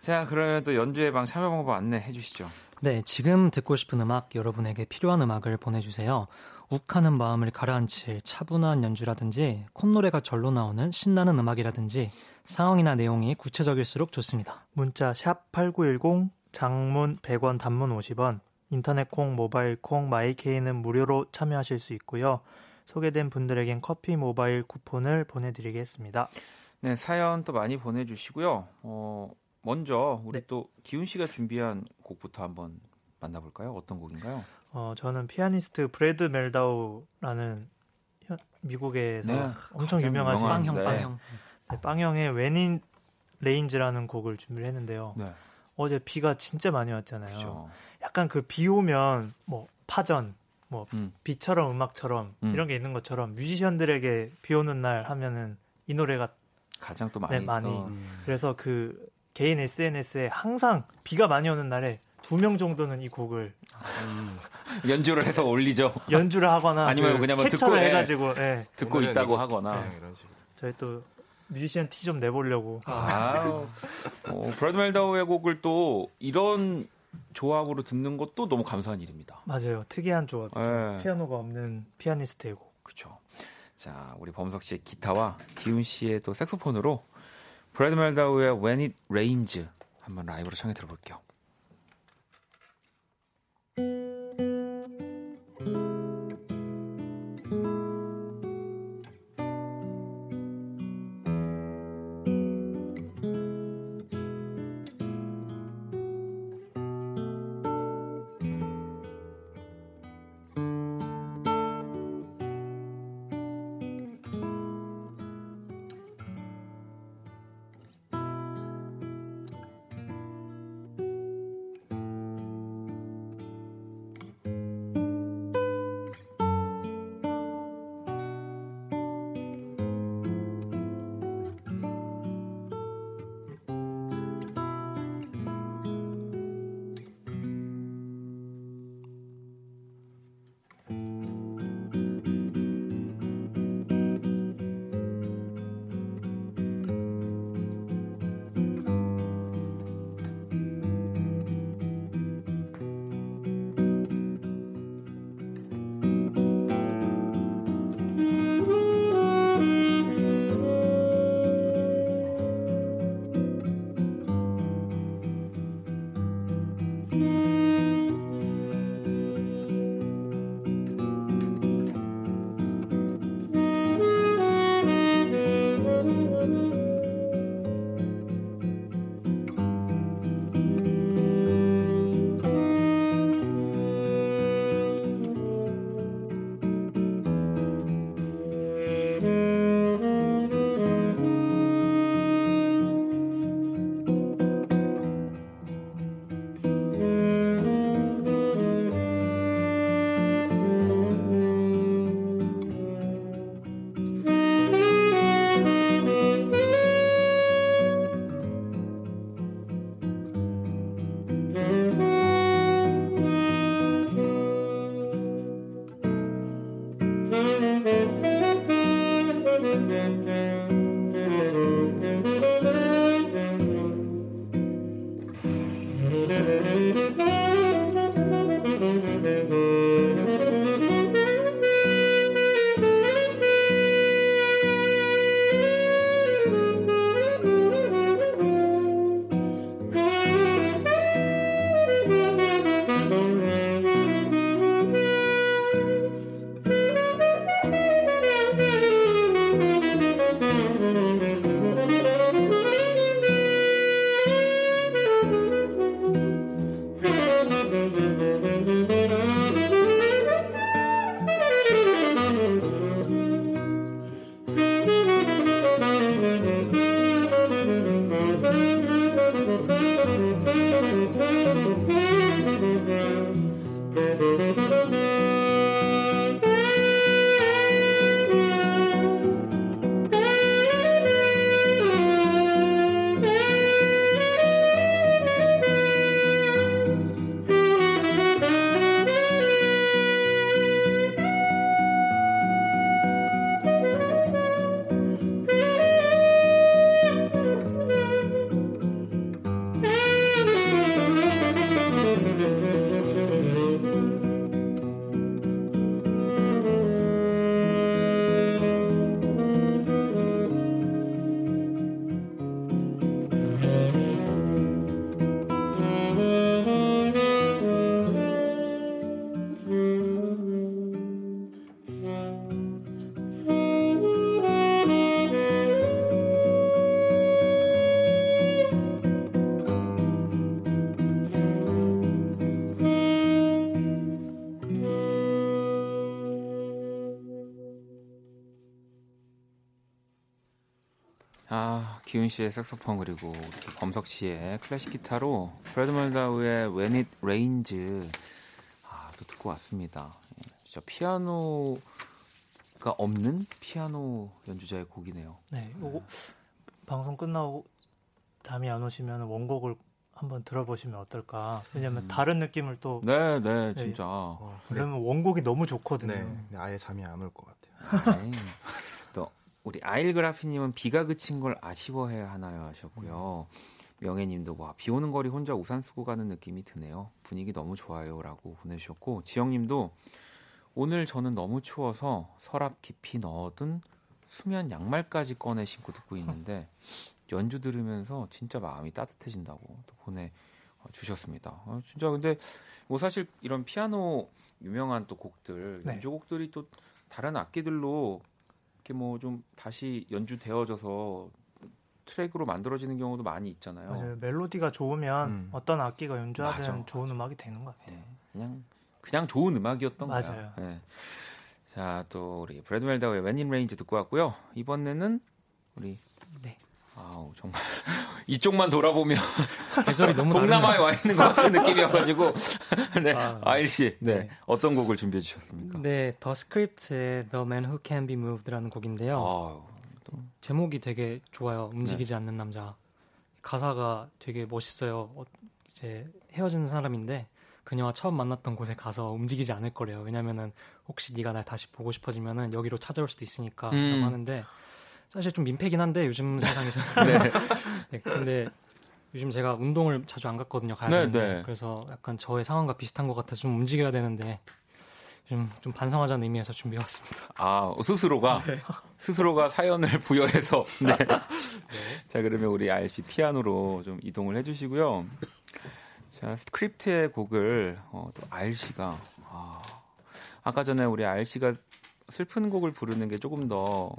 자, 그러면 또 연주회 방 참여 방법 안내해 주시죠. 네, 지금 듣고 싶은 음악, 여러분에게 필요한 음악을 보내주세요. 욱하는 마음을 가라앉힐 차분한 연주라든지 콧노래가 절로 나오는 신나는 음악이라든지 상황이나 내용이 구체적일수록 좋습니다. 문자 샵8910 장문 100원 단문 50원 인터넷 콩 모바일 콩 마이케이는 무료로 참여하실 수 있고요. 소개된 분들에겐 커피 모바일 쿠폰을 보내드리겠습니다. 네, 사연 또 많이 보내주시고요. 어, 먼저 우리 네. 또 기훈 씨가 준비한 곡부터 한번 만나볼까요? 어떤 곡인가요? 어, 저는 피아니스트 브래드 멜다우라는 현- 미국에서 네, 엄청 유명한 빵형, 네. 빵형. 네, 빵형의 When It Rains라는 곡을 준비를 했는데요. 네, 어제 비가 진짜 많이 왔잖아요. 그렇죠. 약간 그 비 오면 뭐 파전, 뭐 음. 비처럼 음악처럼 음. 이런 게 있는 것처럼 뮤지션들에게 비 오는 날 하면은 이 노래가 가장 또 많이 네, 많이. 또 그래서 그 개인 SNS에 항상 비가 많이 오는 날에 두 명 정도는 이 곡을 연주를 해서 올리죠. 연주를 하거나 아니면 그 그냥 뭐 캡처를 듣고, 예. 해가지고 예. 듣고 오늘은 있다고 이거- 하거나. 네, 이런 식으로. 저희 또 뮤지션 티 좀 내보려고 아, 어, 브래드 멜다우의 곡을 또 이런 조합으로 듣는 것도 너무 감사한 일입니다. 맞아요 특이한 조합 예. 피아노가 없는 피아니스트의 곡 그렇죠. 자, 우리 범석 씨의 기타와 기훈 씨의 또 색소폰으로 브래드 멜다우의 When It Rains 한번 라이브로 청해 들어볼게요. 기훈 씨의 색소폰 그리고 범석 씨의 클래식 기타로 브래드 멀다우의 When It Rains 아, 또 듣고 왔습니다. 예, 진짜 피아노가 없는 피아노 연주자의 곡이네요. 네, 요거 방송 끝나고 잠이 안 오시면 원곡을 한번 들어보시면 어떨까? 왜냐면 음. 다른 느낌을 또 네, 네, 네. 진짜. 어, 그러면 원곡이 너무 좋거든요. 네, 네, 아예 잠이 안 올 것 같아요. 우리 아일그라피님은 비가 그친 걸 아쉬워해야 하나요 하셨고요. 명예님도 와 비 오는 거리 혼자 우산 쓰고 가는 느낌이 드네요. 분위기 너무 좋아요 라고 보내주셨고 지영님도 오늘 저는 너무 추워서 서랍 깊이 넣어둔 수면 양말까지 꺼내 신고 듣고 있는데 연주 들으면서 진짜 마음이 따뜻해진다고 또 보내 주셨습니다. 어, 진짜 근데 뭐 사실 이런 피아노 유명한 또 곡들 네. 연주곡들이 또 다른 악기들로 이렇게 뭐 좀 다시 연주되어져서 트랙으로 만들어지는 경우도 많이 있잖아요. 맞아요. 멜로디가 좋으면 음. 어떤 악기가 연주하든 맞아. 좋은 음악이 되는 것 같아요. 네, 그냥 그냥 좋은 음악이었던 맞아요. 거야. 네. 자, 또 우리 브래드 멜다우의 in Range 듣고 왔고요. 이번에는 우리 네. 아우 정말 이쪽만 돌아보면 계절이 너무 동남아에 와 있는 것 같은 느낌이어가지고 네 아, 아일 씨, 네. 네. 어떤 곡을 준비해 주셨습니까? 네, 더 스크립트의 The Man Who Can Be Moved라는 곡인데요. 아우, 제목이 되게 좋아요. 움직이지 않는 남자. 가사가 되게 멋있어요. 어, 이제 헤어지는 사람인데 그녀와 처음 만났던 곳에 가서 움직이지 않을 거래요. 왜냐면은 혹시 네가 날 다시 보고 싶어지면은 여기로 찾아올 수도 있으니까 음. 라고 하는데 사실 좀 민폐긴 한데 요즘 세상에서 네. 네, 근데 요즘 제가 운동을 자주 안 갔거든요. 가야 네, 되는데 네. 그래서 약간 저의 상황과 비슷한 것 같아서 좀 움직여야 되는데 좀, 좀 반성하자는 의미에서 준비해왔습니다. 아 스스로가 스스로가 사연을 부여해서 네. 자 그러면 우리 씨 피아노로 좀 이동을 해주시고요. 자 스크립트의 곡을 어, 또 씨가 아, 아까 전에 우리 씨가 슬픈 곡을 부르는 게 조금 더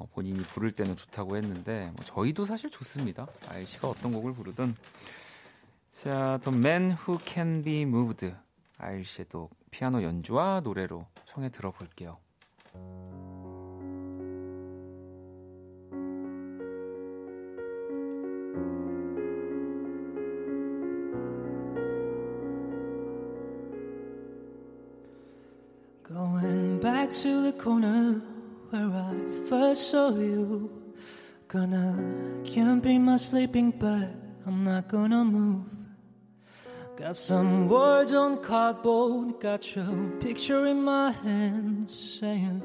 어, 본인이 부를 때는 좋다고 했는데 뭐 저희도 사실 좋습니다. 아일 씨가 어떤 곡을 부르든 자, The Man Who Can Be Moved 아일 씨의 또 피아노 연주와 노래로 청해 들어볼게요. Where I first saw you. Gonna camp in my sleeping bag. I'm not gonna move. Got some words on cardboard. Got your picture in my hand saying,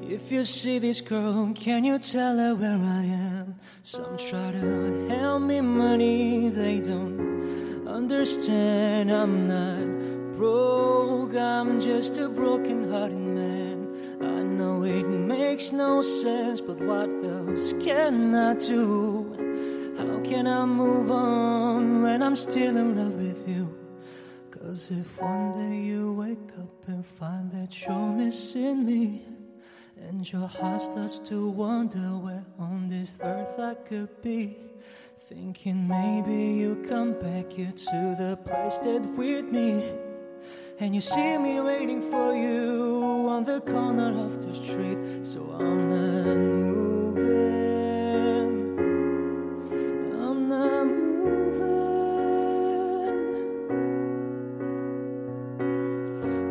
If you see this girl, can you tell her where I am? Some try to help me money. They don't understand. I'm not broke. I'm just a broken hearted man. I know it makes no sense, but what else can I do? How can I move on when I'm still in love with you? Cause if one day you wake up and find that you're missing me, and your heart starts to wonder where on this earth I could be, thinking maybe you come back here to the place that with me. And you see me waiting for you on the corner of the street, so I'm not moving. I'm not moving.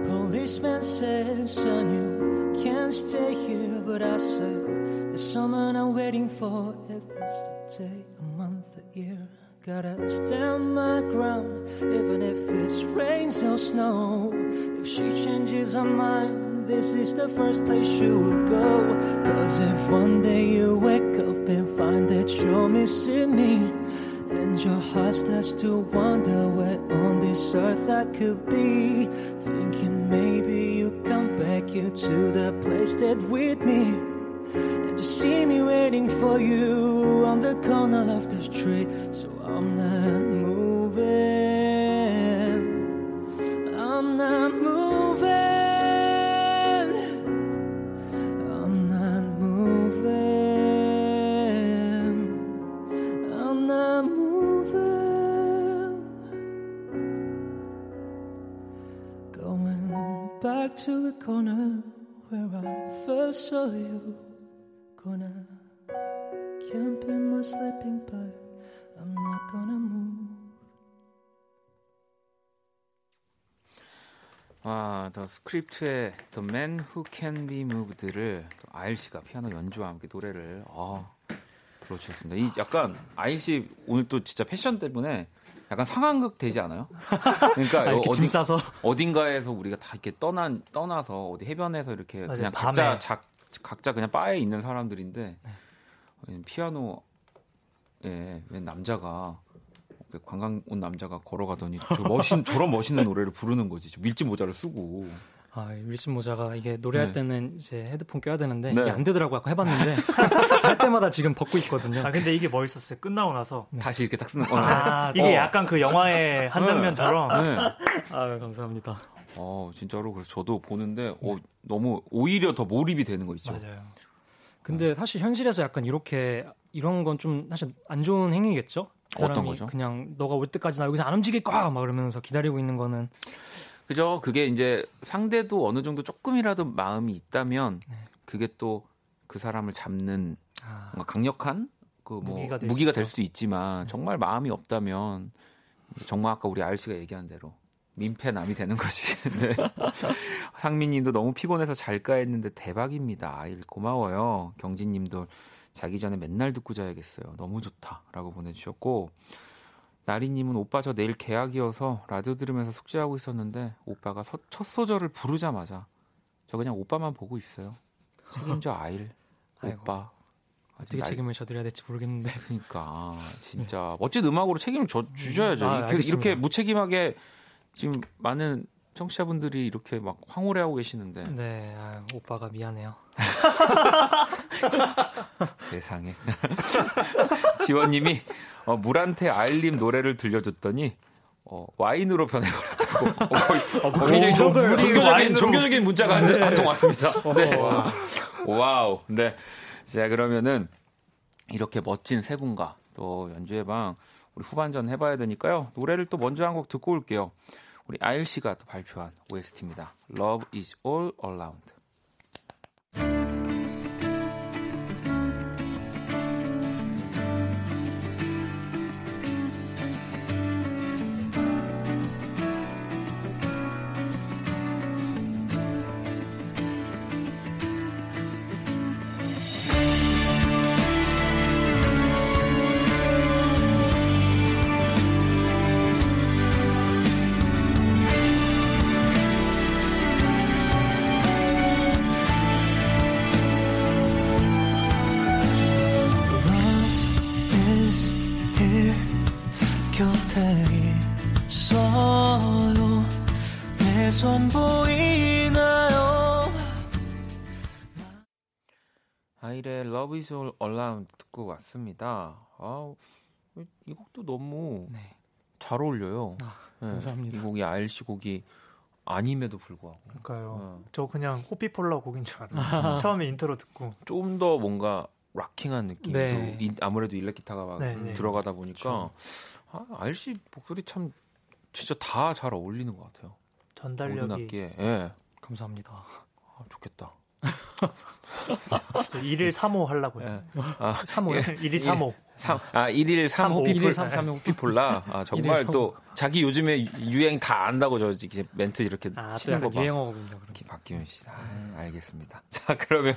Policeman says, son, you can't stay here, but I said, there's someone I'm waiting for. If it's a day, a month, a year, gotta stand my ground, even if it's rains or snow. If she changes her mind, this is the first place you will go. Cause if one day you wake up and find that you're missing me, and your heart starts to wonder where on this earth I could be, thinking maybe you come back here to the place that with me. And you see me waiting for you on the corner of the street, so I'm not moving. I'm not moving. I'm not moving. I'm not moving. Going back to the corner where I first saw you. Gonna camp in my sleeping bag. I'm not gonna move. 아, 더 스크립트의 The Man Who Can Be Moved를 또 아일 씨가 피아노 연주와 함께 노래를 아, 불러주셨습니다. 이 약간 아일 씨 오늘 또 진짜 패션 때문에 약간 상황극 되지 않아요? 그러니까 아, 이렇게 짐 싸서 어딘가에서 우리가 다 이렇게 떠난 떠나서 어디 해변에서 이렇게 맞아요. 그냥 밤에. 각자 작, 각자 그냥 바에 있는 사람들인데 어, 피아노 예, 웬 남자가 관광 온 남자가 걸어가더니 저 멋진 저런 멋있는 노래를 부르는 거지. 저 밀짚 모자를 쓰고. 아, 밀짚 모자가 이게 노래할 네. 때는 이제 헤드폰 껴야 되는데 네. 이게 안 되더라고 아까 해봤는데 살 때마다 지금 벗고 있거든요. 아 근데 이게 멋있었어요. 끝나고 나서 다시 이렇게 딱 쓰는 거. 아, 이게 어. 약간 그 영화의 한 장면처럼 네. 아 감사합니다. 어, 진짜로 그래서 저도 보는데 어, 너무 오히려 더 몰입이 되는 거 있죠. 맞아요. 근데 사실 현실에서 약간 이렇게 이런 건 좀 사실 안 좋은 행위겠죠? 그 어떤 거죠? 그냥 너가 올 때까지 나 여기서 안 움직일 거야 막 그러면서 기다리고 있는 거는 그죠? 그게 이제 상대도 어느 정도 조금이라도 마음이 있다면 네. 그게 또 그 사람을 잡는 아, 강력한 그 뭐 무기가 될 무기가 수 될. 수도 있지만 정말 마음이 없다면 정말 아까 우리 아일 씨가 얘기한 대로 민폐남이 되는 거지. 네. 상민님도 너무 피곤해서 잘까 했는데 대박입니다. 아일 고마워요. 경진님도 자기 전에 맨날 듣고 자야겠어요. 너무 좋다라고 보내주셨고 나리님은 오빠 저 내일 계약이어서 라디오 들으면서 숙제하고 있었는데 오빠가 서- 첫 소절을 부르자마자 저 그냥 오빠만 보고 있어요. 책임져 아일 아이고. 오빠. 어떻게 날- 책임을 져드려야 될지 모르겠는데 그러니까 진짜 멋진 음악으로 책임을 져, 주셔야죠. 아, 이렇게. 이렇게 무책임하게 지금 많은 청취자분들이 이렇게 막 황홀해하고 계시는데 네 아, 오빠가 미안해요. 세상에 지원님이 어, 물한테 알림 노래를 들려줬더니 어, 와인으로 변해버렸다고. 어, 거의, 어, 굉장히 종- 물이 종교적인, 문자가 한통 왔습니다. 네. 와우. 네. 자 그러면은 이렇게 멋진 세 분과 또 연주회방 우리 후반전 해봐야 되니까요. 노래를 또 먼저 한 곡 듣고 올게요. 우리 아일 씨가 또 발표한 OST입니다. Love is all around. Love is all around 듣고 왔습니다. 아, 이 곡도 너무 네. 잘 어울려요. 아, 네, 감사합니다. 이 곡이 씨 곡이 아님에도 불구하고 그러니까요. 어, 저 그냥 호피폴라 곡인 줄 알았어요. 처음에 인트로 듣고 좀더 뭔가 rocking한 느낌도 네. 이- 아무래도 일렉 기타가 막 네, 네. 들어가다 보니까 아, 아일 씨 목소리 참 진짜 다 잘 어울리는 것 같아요. 전달력이. 예. 감사합니다. 아, 좋겠다. 1일 3호 하려고요. 예. 아, 3호. 1일 3호. 삼, 아, 1일 3 삼, 호피폴, 일일 3, 삼. 3 호피폴라. 아, 정말 또 자기 요즘에 유행 다 안다고 저 이렇게 멘트 이렇게 아, 또 치는 거 봐. 유행어군요. 박기훈 씨. 아, 알겠습니다. 자, 그러면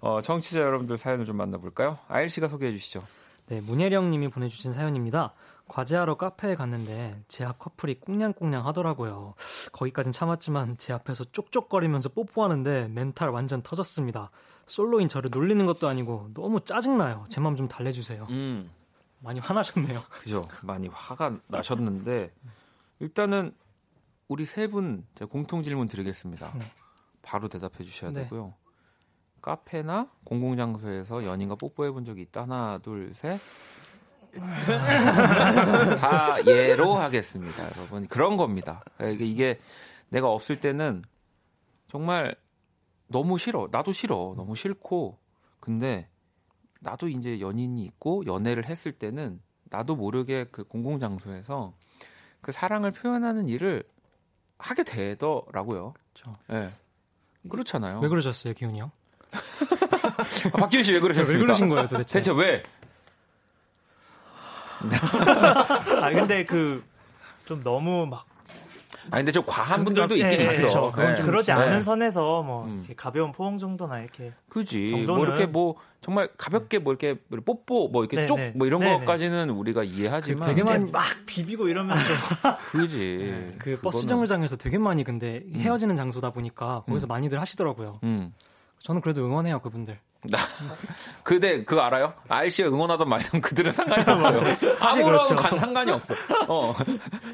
어, 청취자 여러분들 사연을 좀 만나볼까요? 아일 씨가 소개해 주시죠. 네, 문혜령 님이 보내주신 사연입니다. 과제하러 카페에 갔는데 제 앞 커플이 꽁냥꽁냥 하더라고요. 거기까진 참았지만 제 앞에서 쪽쪽거리면서 뽀뽀하는데 멘탈 완전 터졌습니다. 솔로인 저를 놀리는 것도 아니고 너무 짜증나요. 제 마음 좀 달래주세요. 음, 많이 화나셨네요. 그죠. 많이 화가 나셨는데 일단은 우리 세 분 공통 질문 드리겠습니다. 네. 바로 대답해 주셔야 네. 되고요. 카페나 공공장소에서 연인과 뽀뽀해 본 적이 있다. 하나, 둘, 셋. 다 예로 하겠습니다, 여러분. 그런 겁니다. 이게, 내가 없을 때는 정말 너무 싫어. 나도 싫어. 너무 싫고. 근데 나도 이제 연인이 있고 연애를 했을 때는 나도 모르게 그 공공장소에서 그 사랑을 표현하는 일을 하게 되더라고요. 그렇죠. 예. 그렇잖아요. 왜 그러셨어요, 기훈이 형? 아, 박기훈 씨 왜 그러셨습니까? 왜 그러신 거예요, 도대체? 대체 왜? 아 근데 그 좀 너무 막 아 근데 좀 과한 분들도 예, 있긴 예, 있어. 그렇죠. 그건 좀 그러지 네. 않은 선에서 뭐 음. 이렇게 가벼운 포옹 정도나 이렇게 그지. 뭐 이렇게 뭐 정말 가볍게 뭐 이렇게 뽀뽀 뭐 이렇게 네, 쪽 네. 뭐 이런 네, 네. 것까지는 우리가 이해하지만 되게 많이- 막 비비고 이러면 좀 그지. 그 버스 그거는- 정류장에서 되게 많이 근데 헤어지는 장소다 보니까 거기서 많이들 하시더라고요. 음. 저는 그래도 응원해요 그분들. 나 그대 그거 알아요? 아일씨가 응원하던 말씀 그들은 상관이 없어요. 아무런 그렇죠. 관- 상관이 없어. 어.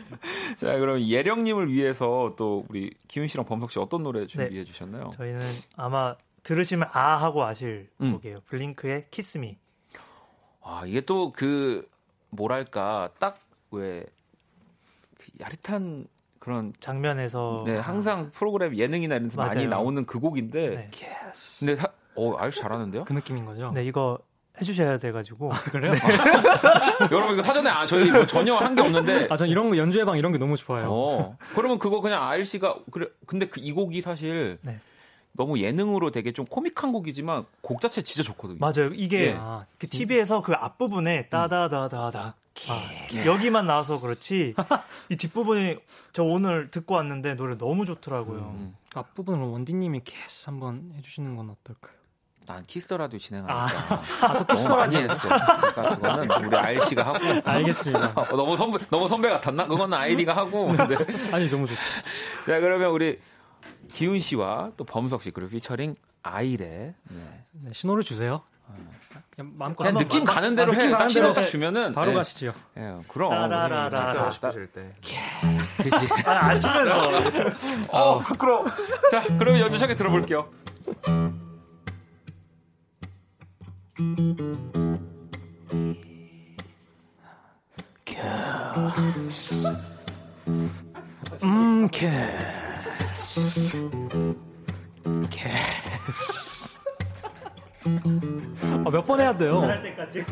자 그럼 예령님을 위해서 또 우리 기훈 씨랑 범석 씨 어떤 노래 준비해 주셨나요? 저희는 아마 들으시면 아 하고 아실 음. 곡이에요. 블링크의 키스미. 아 이게 또 그 뭐랄까 딱 왜 그 야릇한 그런 장면에서 네 항상 프로그램 예능이나 이런 데서 많이. 나오는 그 곡인데 네. 근데 사, 어 아일씨 잘하는데요? 그 느낌인 거죠. 네 이거 해주셔야 돼가지고 그래요? 여러분 이거 사전에 아 저희 뭐 전혀 한 게 없는데 아, 전 이런 거 연주회방 이런 게 너무 좋아요. 어. 그러면 그거 그냥 아일 씨가 그래 근데 그 이 곡이 사실 네. 너무 예능으로 되게 좀 코믹한 곡이지만 곡 자체 진짜 좋거든요. 맞아요. 이게 예. 아, 그 TV에서 그 앞부분에 따다다다다 예. 여기만 나와서 그렇지 이 뒷부분이 저 오늘 듣고 왔는데 노래 너무 좋더라고요. 음. 앞부분을 원디님이 캐스 한번 해주시는 건 어떨까요? 난 Kiss the Radio 아. 진행하니까 너무 많이 했어. 그러니까 그거는 우리 아일 씨가 하고 알겠습니다. 어, 너무 선배 너무 선배 같았나? 그거는 아일이가 하고 근데 아니 너무 좋죠. 자 그러면 우리 기훈 씨와 또 범석 씨 그리고 피처링 아일의 네. 네, 신호를 주세요. 그냥 마음껏 그냥 느낌 마- 가는 대로 아, 해. 느낌 딱 신호 대로 딱 해. 주면은 바로 예. 가시죠. 예, 그럼 따라라라. 키스하고 싶으실 때. 그지. 아, 아시면서 어, 부끄러워. 자, 그럼 연주 시작해 들어볼게요. 음, 캐스. 캐스. 아, 몇 번 해야 돼요? 할 때까지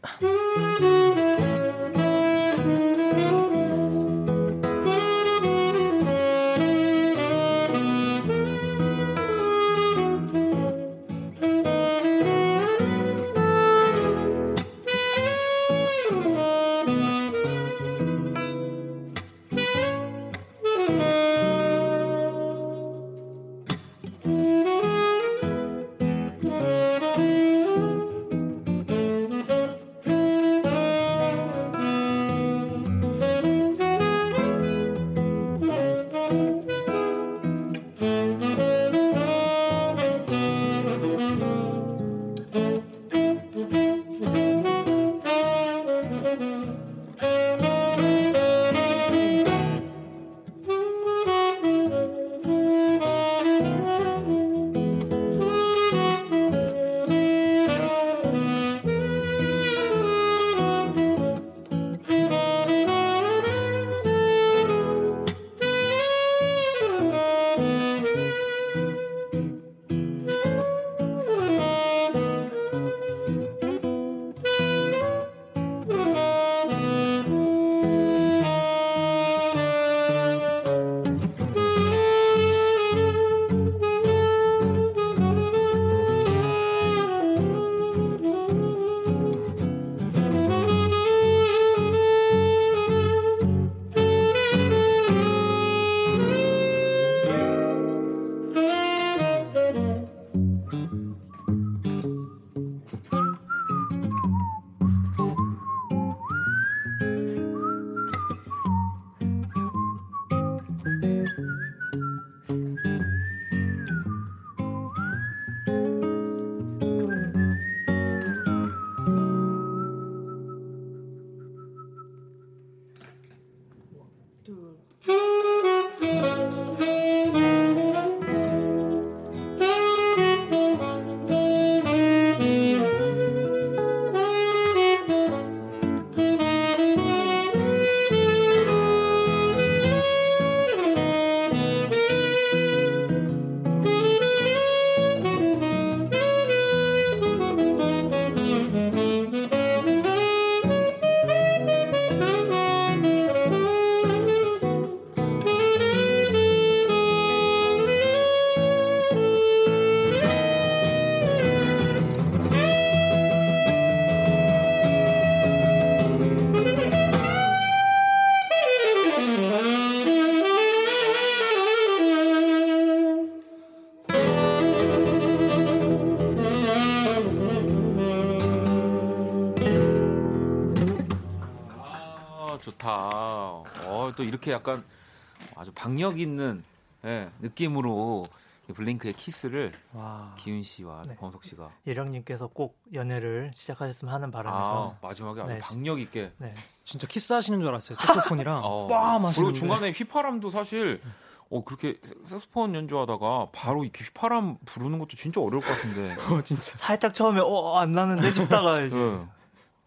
이렇게 약간 아주 박력 있는 예, 느낌으로 블링크의 키스를 와. 기훈 씨와 네. 범석 씨가 예령님께서 꼭 연애를 시작하셨으면 하는 아, 바람에서 마지막에 아주 네. 박력 있게 네. 진짜 키스하시는 줄 알았어요. 색소폰이랑 어, 빰. 그리고 중간에 휘파람도 사실 어 그렇게 색소폰 연주하다가 바로 이렇게 휘파람 부르는 것도 진짜 어려울 것 같은데. 어, 진짜. 살짝 처음에 어안 나는데 싶다가 이제 네.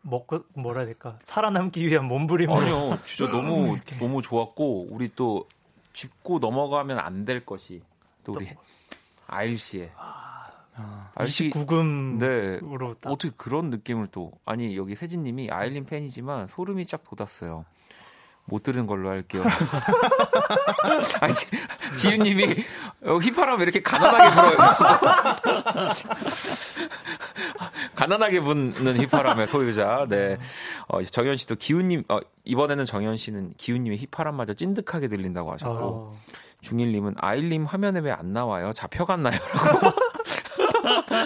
먹고 뭐라 해야 될까? 살아남기 위한 몸부림을 아니요, 진짜 너무 너무 좋았고 우리 또 짚고 넘어가면 안 될 것이 또 우리 아일 씨의. 씨. 29금으로 네. 딱. 어떻게 그런 느낌을 또. 아니 여기 세진님이 아일린 팬이지만 소름이 쫙 돋았어요. 못 들은 걸로 할게요. 아니, 지, 지윤님이 어, 휘파람 왜 이렇게 가난하게 불어요? 가난하게 부는 휘파람의 소유자. 네. 어, 정현 씨도 기훈님, 어, 이번에는 정현 씨는 기훈님의 휘파람마저 찐득하게 들린다고 하셨고, 어, 중일님은 아일님 화면에 왜 안 나와요? 잡혀갔나요? 라고.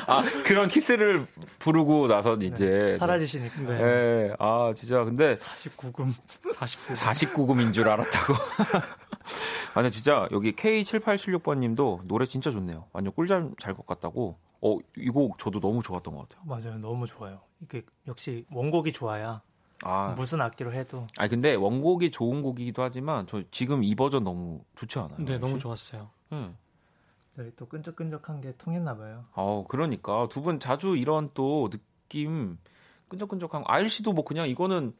아, 그런 키스를 부르고 나서 이제. 사라지시니까 네. 네. 아, 진짜. 근데 49금 49. 49금인 줄 알았다고. 아, 근데 진짜 여기 K7876번 님도 노래 진짜 좋네요. 완전 꿀잠 잘 것 같다고. 어, 이 곡 저도 너무 좋았던 것 같아요. 맞아요 너무 좋아요 이게 역시 원곡이 좋아야 아, 무슨 악기로 해도 아니 근데 원곡이 좋은 곡이기도 하지만 저 지금 이 버전 너무 좋지 않아요? 네, 너무 혹시? 좋았어요. 네. 저희 또 끈적끈적한 게 통했나 봐요 어, 그러니까 두 분 자주 이런 또 느낌 끈적끈적한 거. 아일 씨도 뭐 그냥 이거는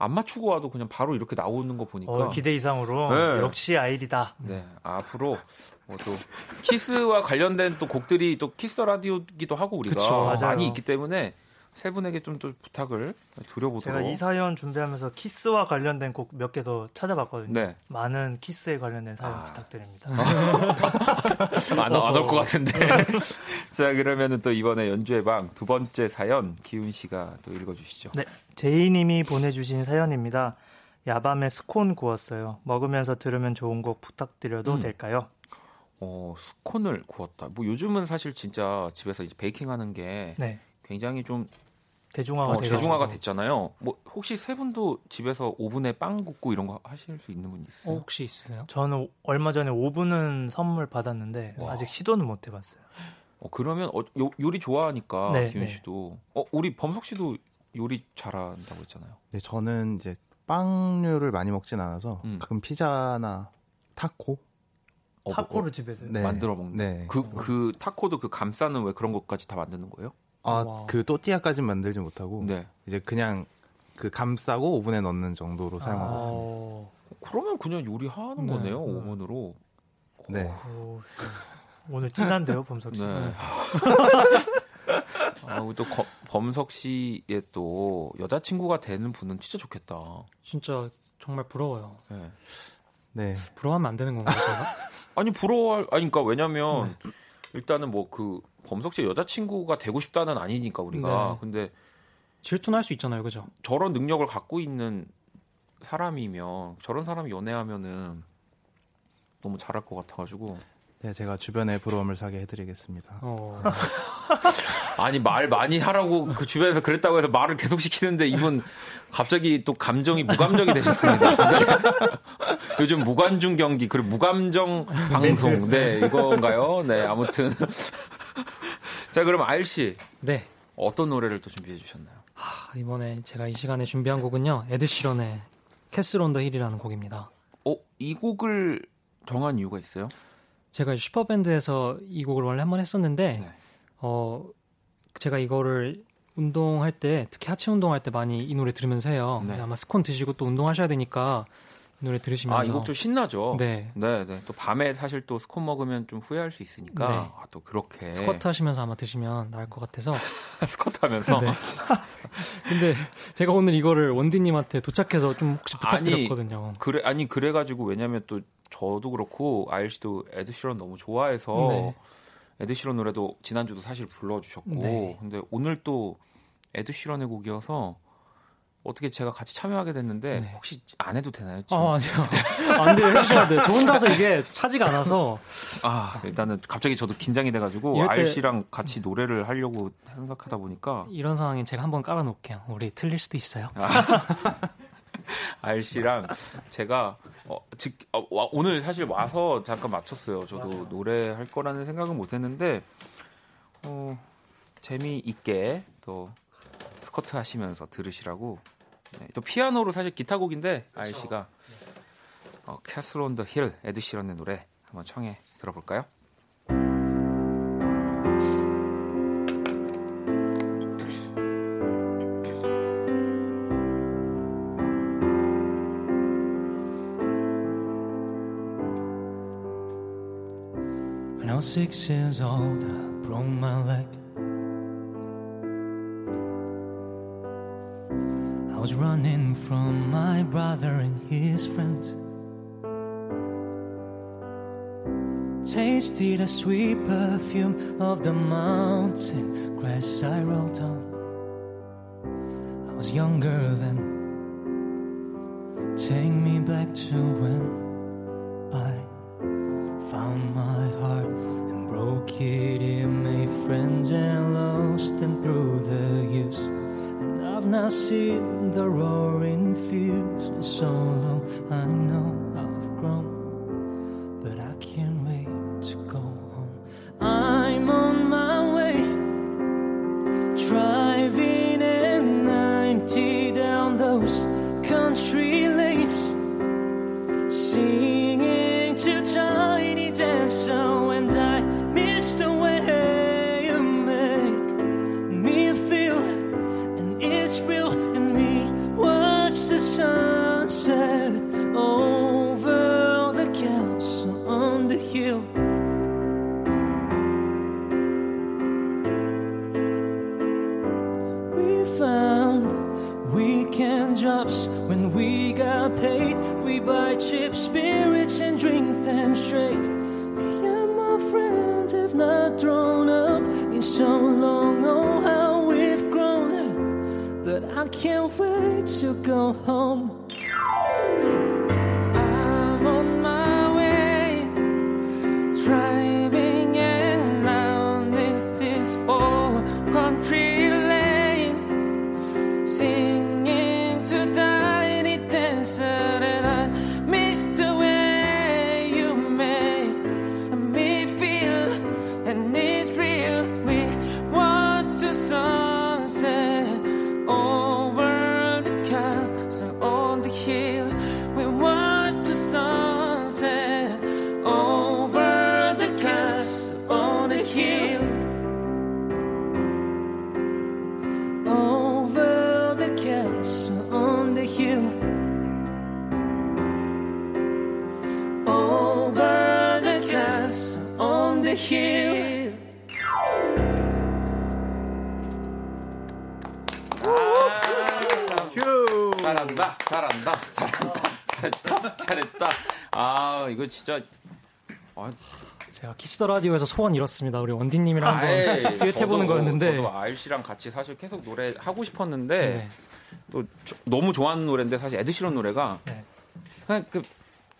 안 맞추고 와도 그냥 바로 이렇게 나오는 거 보니까 어, 기대 이상으로 네. 역시 아일이다 네, 앞으로 뭐 또 키스와 관련된 또 곡들이 또 키스 라디오기도 하고 우리가 그쵸. 많이 있기 때문에 세 분에게 좀 또 부탁을 드려보도록. 제가 이 사연 준비하면서 키스와 관련된 곡 몇 개 더 찾아봤거든요 네, 많은 키스에 관련된 사연 아. 부탁드립니다 안올 것 같은데. 자, 그러면은 또 이번에 연주의 방 두 번째 사연 기훈 씨가 또 읽어주시죠. 네, 제이님이 보내주신 사연입니다. 야밤에 스콘 구웠어요. 먹으면서 들으면 좋은 곡 부탁드려도 음. 될까요? 어, 스콘을 구웠다. 뭐 요즘은 사실 진짜 집에서 이제 베이킹 하는 게 네, 굉장히 좀 대중화가 어. 대중화가 됐잖아요. 뭐 혹시 세 분도 집에서 오븐에 빵 굽고 이런 거 하실 수 있는 분 어, 있어요? 혹시 있으세요? 저는 오- 얼마 전에 오븐은 선물 받았는데 와. 아직 시도는 못 해봤어요. 어, 그러면 어, 요, 요리 좋아하니까 네, 기훈 네. 씨도 어 우리 범석 씨도 요리 잘한다고 했잖아요. 네, 저는 이제 빵류를 많이 먹진 않아서 음. 가끔 피자나 타코 어, 타코를 어, 집에서 네. 만들어 먹는. 네. 그 그 타코도 그 감싸는 왜 그런 것까지 다 만드는 거예요? 아, 와. 그 또띠아까지는 만들지 못하고 네. 이제 그냥 그 감싸고 오븐에 넣는 정도로 사용하고 있습니다. 어, 그러면 그냥 요리하는 네. 거네요 오븐으로. 네. 오, 오늘 진한데요, 범석 씨. 네. 아, 우리 또 거- 범석 씨의 또 여자친구가 되는 분은 진짜 좋겠다. 진짜 정말 부러워요. 네. 네. 부러워하면 안 되는 건가요? 아니 부러워할 아니 그러니까 왜냐면 네. 일단은 뭐 그 범석 씨 여자친구가 되고 싶다는 아니니까 우리가 네. 근데 질투날 수 있잖아요, 그죠? 저런 능력을 갖고 있는 사람이면 저런 사람이 연애하면은 너무 잘할 것 같아가지고 네, 제가 주변에 부러움을 사게 해드리겠습니다. 어, 아니 말 많이 하라고 그 주변에서 그랬다고 해서 말을 계속 시키는데 이분 갑자기 또 감정이 무감정이 되셨습니다. 네. 요즘 무관중 경기 그리고 무감정 방송 네 이건가요? 네 아무튼 자 그럼 아일 씨 네. 어떤 노래를 또 준비해 주셨나요? 아, 이번에 제가 이 시간에 준비한 곡은요, 에드 시런의 Castle on the Hill이라는 곡입니다. 어이 곡을 정한 이유가 있어요? 제가 슈퍼밴드에서 이 곡을 원래 한 번 했었는데, 네. 어, 제가 이거를 운동할 때, 특히 하체 운동할 때 많이 이 노래 들으면서 해요. 네. 아마 스콘 드시고 또 운동하셔야 되니까 이 노래 들으시면서. 아 이 곡 좀 신나죠. 네. 네, 네. 또 밤에 사실 또 스콘 먹으면 좀 후회할 수 있으니까 네. 아, 또 그렇게 스쿼트 하시면서 아마 드시면 나을 것 같아서. 스쿼트 하면서 네. 근데 제가 오늘 이거를 원디님한테 도착해서 좀 혹시 부탁드렸거든요. 그래 아니 그래가지고 왜냐면 또 저도 그렇고 아일 씨도 에드 시런 너무 좋아해서 네. 에드시런 노래도 지난주도 사실 불러주셨고 네. 근데 오늘 또 에드시런의 곡이어서 어떻게 제가 같이 참여하게 됐는데 네. 혹시 안 해도 되나요? 지금? 아, 아니요. 안 돼요. 해주셔야 돼요. 저 혼자서 이게 차지가 않아서. 아, 일단은 갑자기 저도 긴장이 돼가지고 때- 씨랑 같이 노래를 하려고 생각하다 보니까 이런 상황엔 제가 한번 깔아놓을게요. 우리 틀릴 수도 있어요. 아 일 씨랑 제가 어, 즉 어, 와, 오늘 사실 와서 잠깐 맞췄어요. 저도 노래 할 거라는 생각은 못했는데 어, 재미있게 또 스쿼트 하시면서 들으시라고 네, 또 피아노로 사실 기타곡인데 아일 씨가 어, Castle on the Hill 에드 시런의 노래 한번 청해 들어볼까요? Was six years old, I broke my leg. I was running from my brother and his friends. Tasted the sweet perfume of the mountain grass I rode on. I was younger then. Take me back to when seen the roaring Kiss the Radio에서 소원 이뤘습니다. 우리 원디님이랑 한번 아이, 듀엣 해보는 거였는데 저도 아일 씨랑 같이 사실 계속 노래 하고 싶었는데 네. 또 저- 너무 좋아하는 노래인데 사실 에드 시런 노래가 네. 그냥 그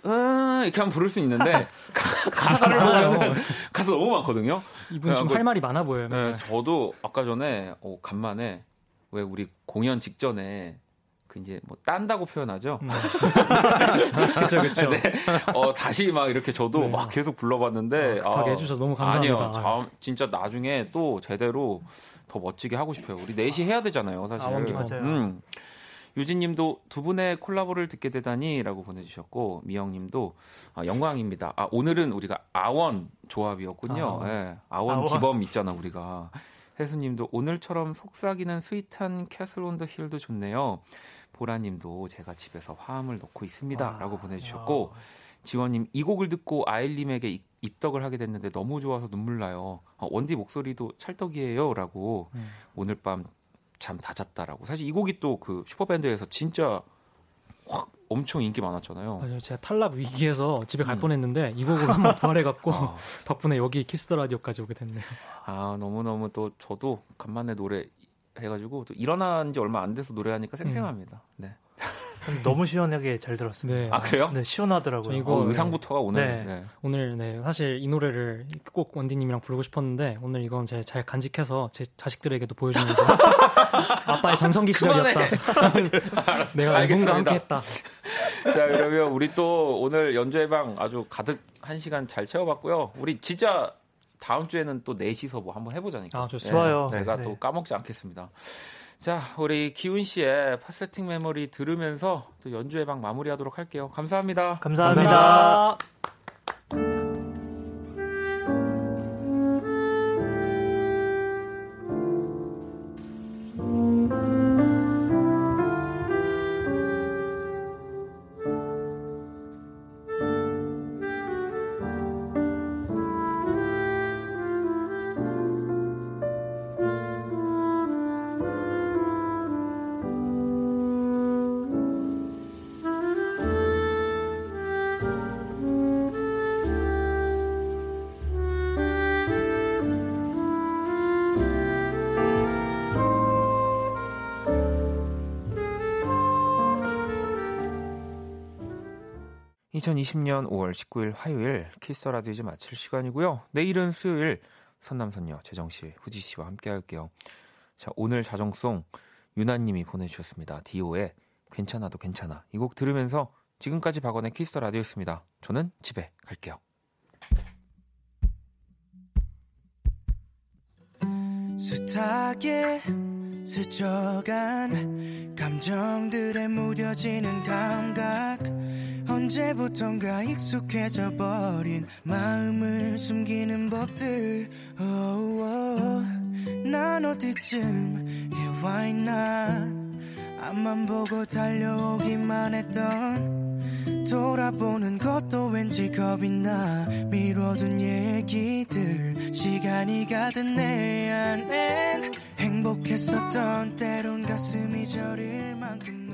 으, 이렇게 하면 부를 수 있는데 가- 가사를. 보면 가사 너무 많거든요. 이분 좀 그래갖고 할 말이 많아 보여요. 네, 저도 아까 전에 어, 간만에 왜 우리 공연 직전에 그 이제 뭐 딴다고 표현하죠. 그렇죠, 그렇죠. 네. 어, 다시 막 이렇게 저도 네. 막 계속 불러봤는데 아, 급하게 해주셔서 너무 감사합니다. 아니요, 자, 진짜 나중에 또 제대로 더 멋지게 하고 싶어요. 우리 넷이 해야 되잖아요, 사실. 아, 맞아요. 음. 유진님도 두 분의 콜라보를 듣게 되다니라고 보내주셨고 미영님도 아, 영광입니다. 아, 오늘은 우리가 아원 조합이었군요. 아원. 예, 아원, 아원. 기범 있잖아 우리가. 혜수님도 오늘처럼 속삭이는 sweet한 Castle on the Hill도 좋네요. 보라님도 제가 집에서 화음을 넣고 있습니다라고 보내주셨고 지원님 이 곡을 듣고 아일님에게 입- 입덕을 하게 됐는데 너무 좋아서 눈물 나요. 어, 원디 목소리도 찰떡이에요라고 음. 오늘 밤 잠 다 잤다라고. 사실 이 곡이 또 그 슈퍼밴드에서 진짜 확 엄청 인기 많았잖아요. 맞아요. 제가 탈락 위기에서 집에 갈 음. 뻔했는데 이 곡으로 한번 부활해갖고 아. 덕분에 여기 Kiss the Radio까지 오게 됐네요. 아 너무 너무 또 저도 간만에 노래 해가지고 또 일어난 지 얼마 안 돼서 노래하니까 생생합니다. 네. 근데 너무 시원하게 잘 들었습니다. 네. 아 그래요? 네, 시원하더라고요. 저 이거 어, 의상부터가 오늘 네. 네. 오늘 네 사실 이 노래를 꼭 원디님이랑 부르고 싶었는데 오늘 이건 제 잘 간직해서 제 자식들에게도 보여주면서 아빠의 전성기 시절이었다. 내가 알겠습니다. 누군가 함께했다. 자 그러면 우리 또 오늘 연주회방 아주 가득 한 시간 잘 채워봤고요. 우리 진짜 다음 주에는 또 넷이서 뭐 한번 해보자니까. 아, 네, 네. 좋아요. 네, 제가 또 까먹지 않겠습니다. 자, 우리 기훈 씨의 팟세팅 메모리 들으면서 또 연주회 방 마무리하도록 할게요. 감사합니다. 감사합니다. 감사합니다. 2020년 5월 19일 화요일 키스 라디오 이제 마칠 시간이고요. 내일은 수요일 선남선녀 재정 씨, 후지 씨와 함께 할게요. 자, 오늘 자정송 유나 님이 보내 주셨습니다. 디오의 괜찮아도 괜찮아. 이 곡 들으면서 지금까지 박원의 키스 라디오였습니다. 저는 집에 갈게요. 숱하게 스쳐간 감정들에 무뎌지는 감각 언제부턴가 익숙해져 버린 마음을 숨기는 법들. Oh, oh. 난 어디쯤 해와 있나. 앞만 보고 달려오기만 했던 돌아보는 것도 왠지 겁이 나. 미뤄둔 얘기들 시간이 가든 내 안엔 행복했었던 때론 가슴이 저릴 만큼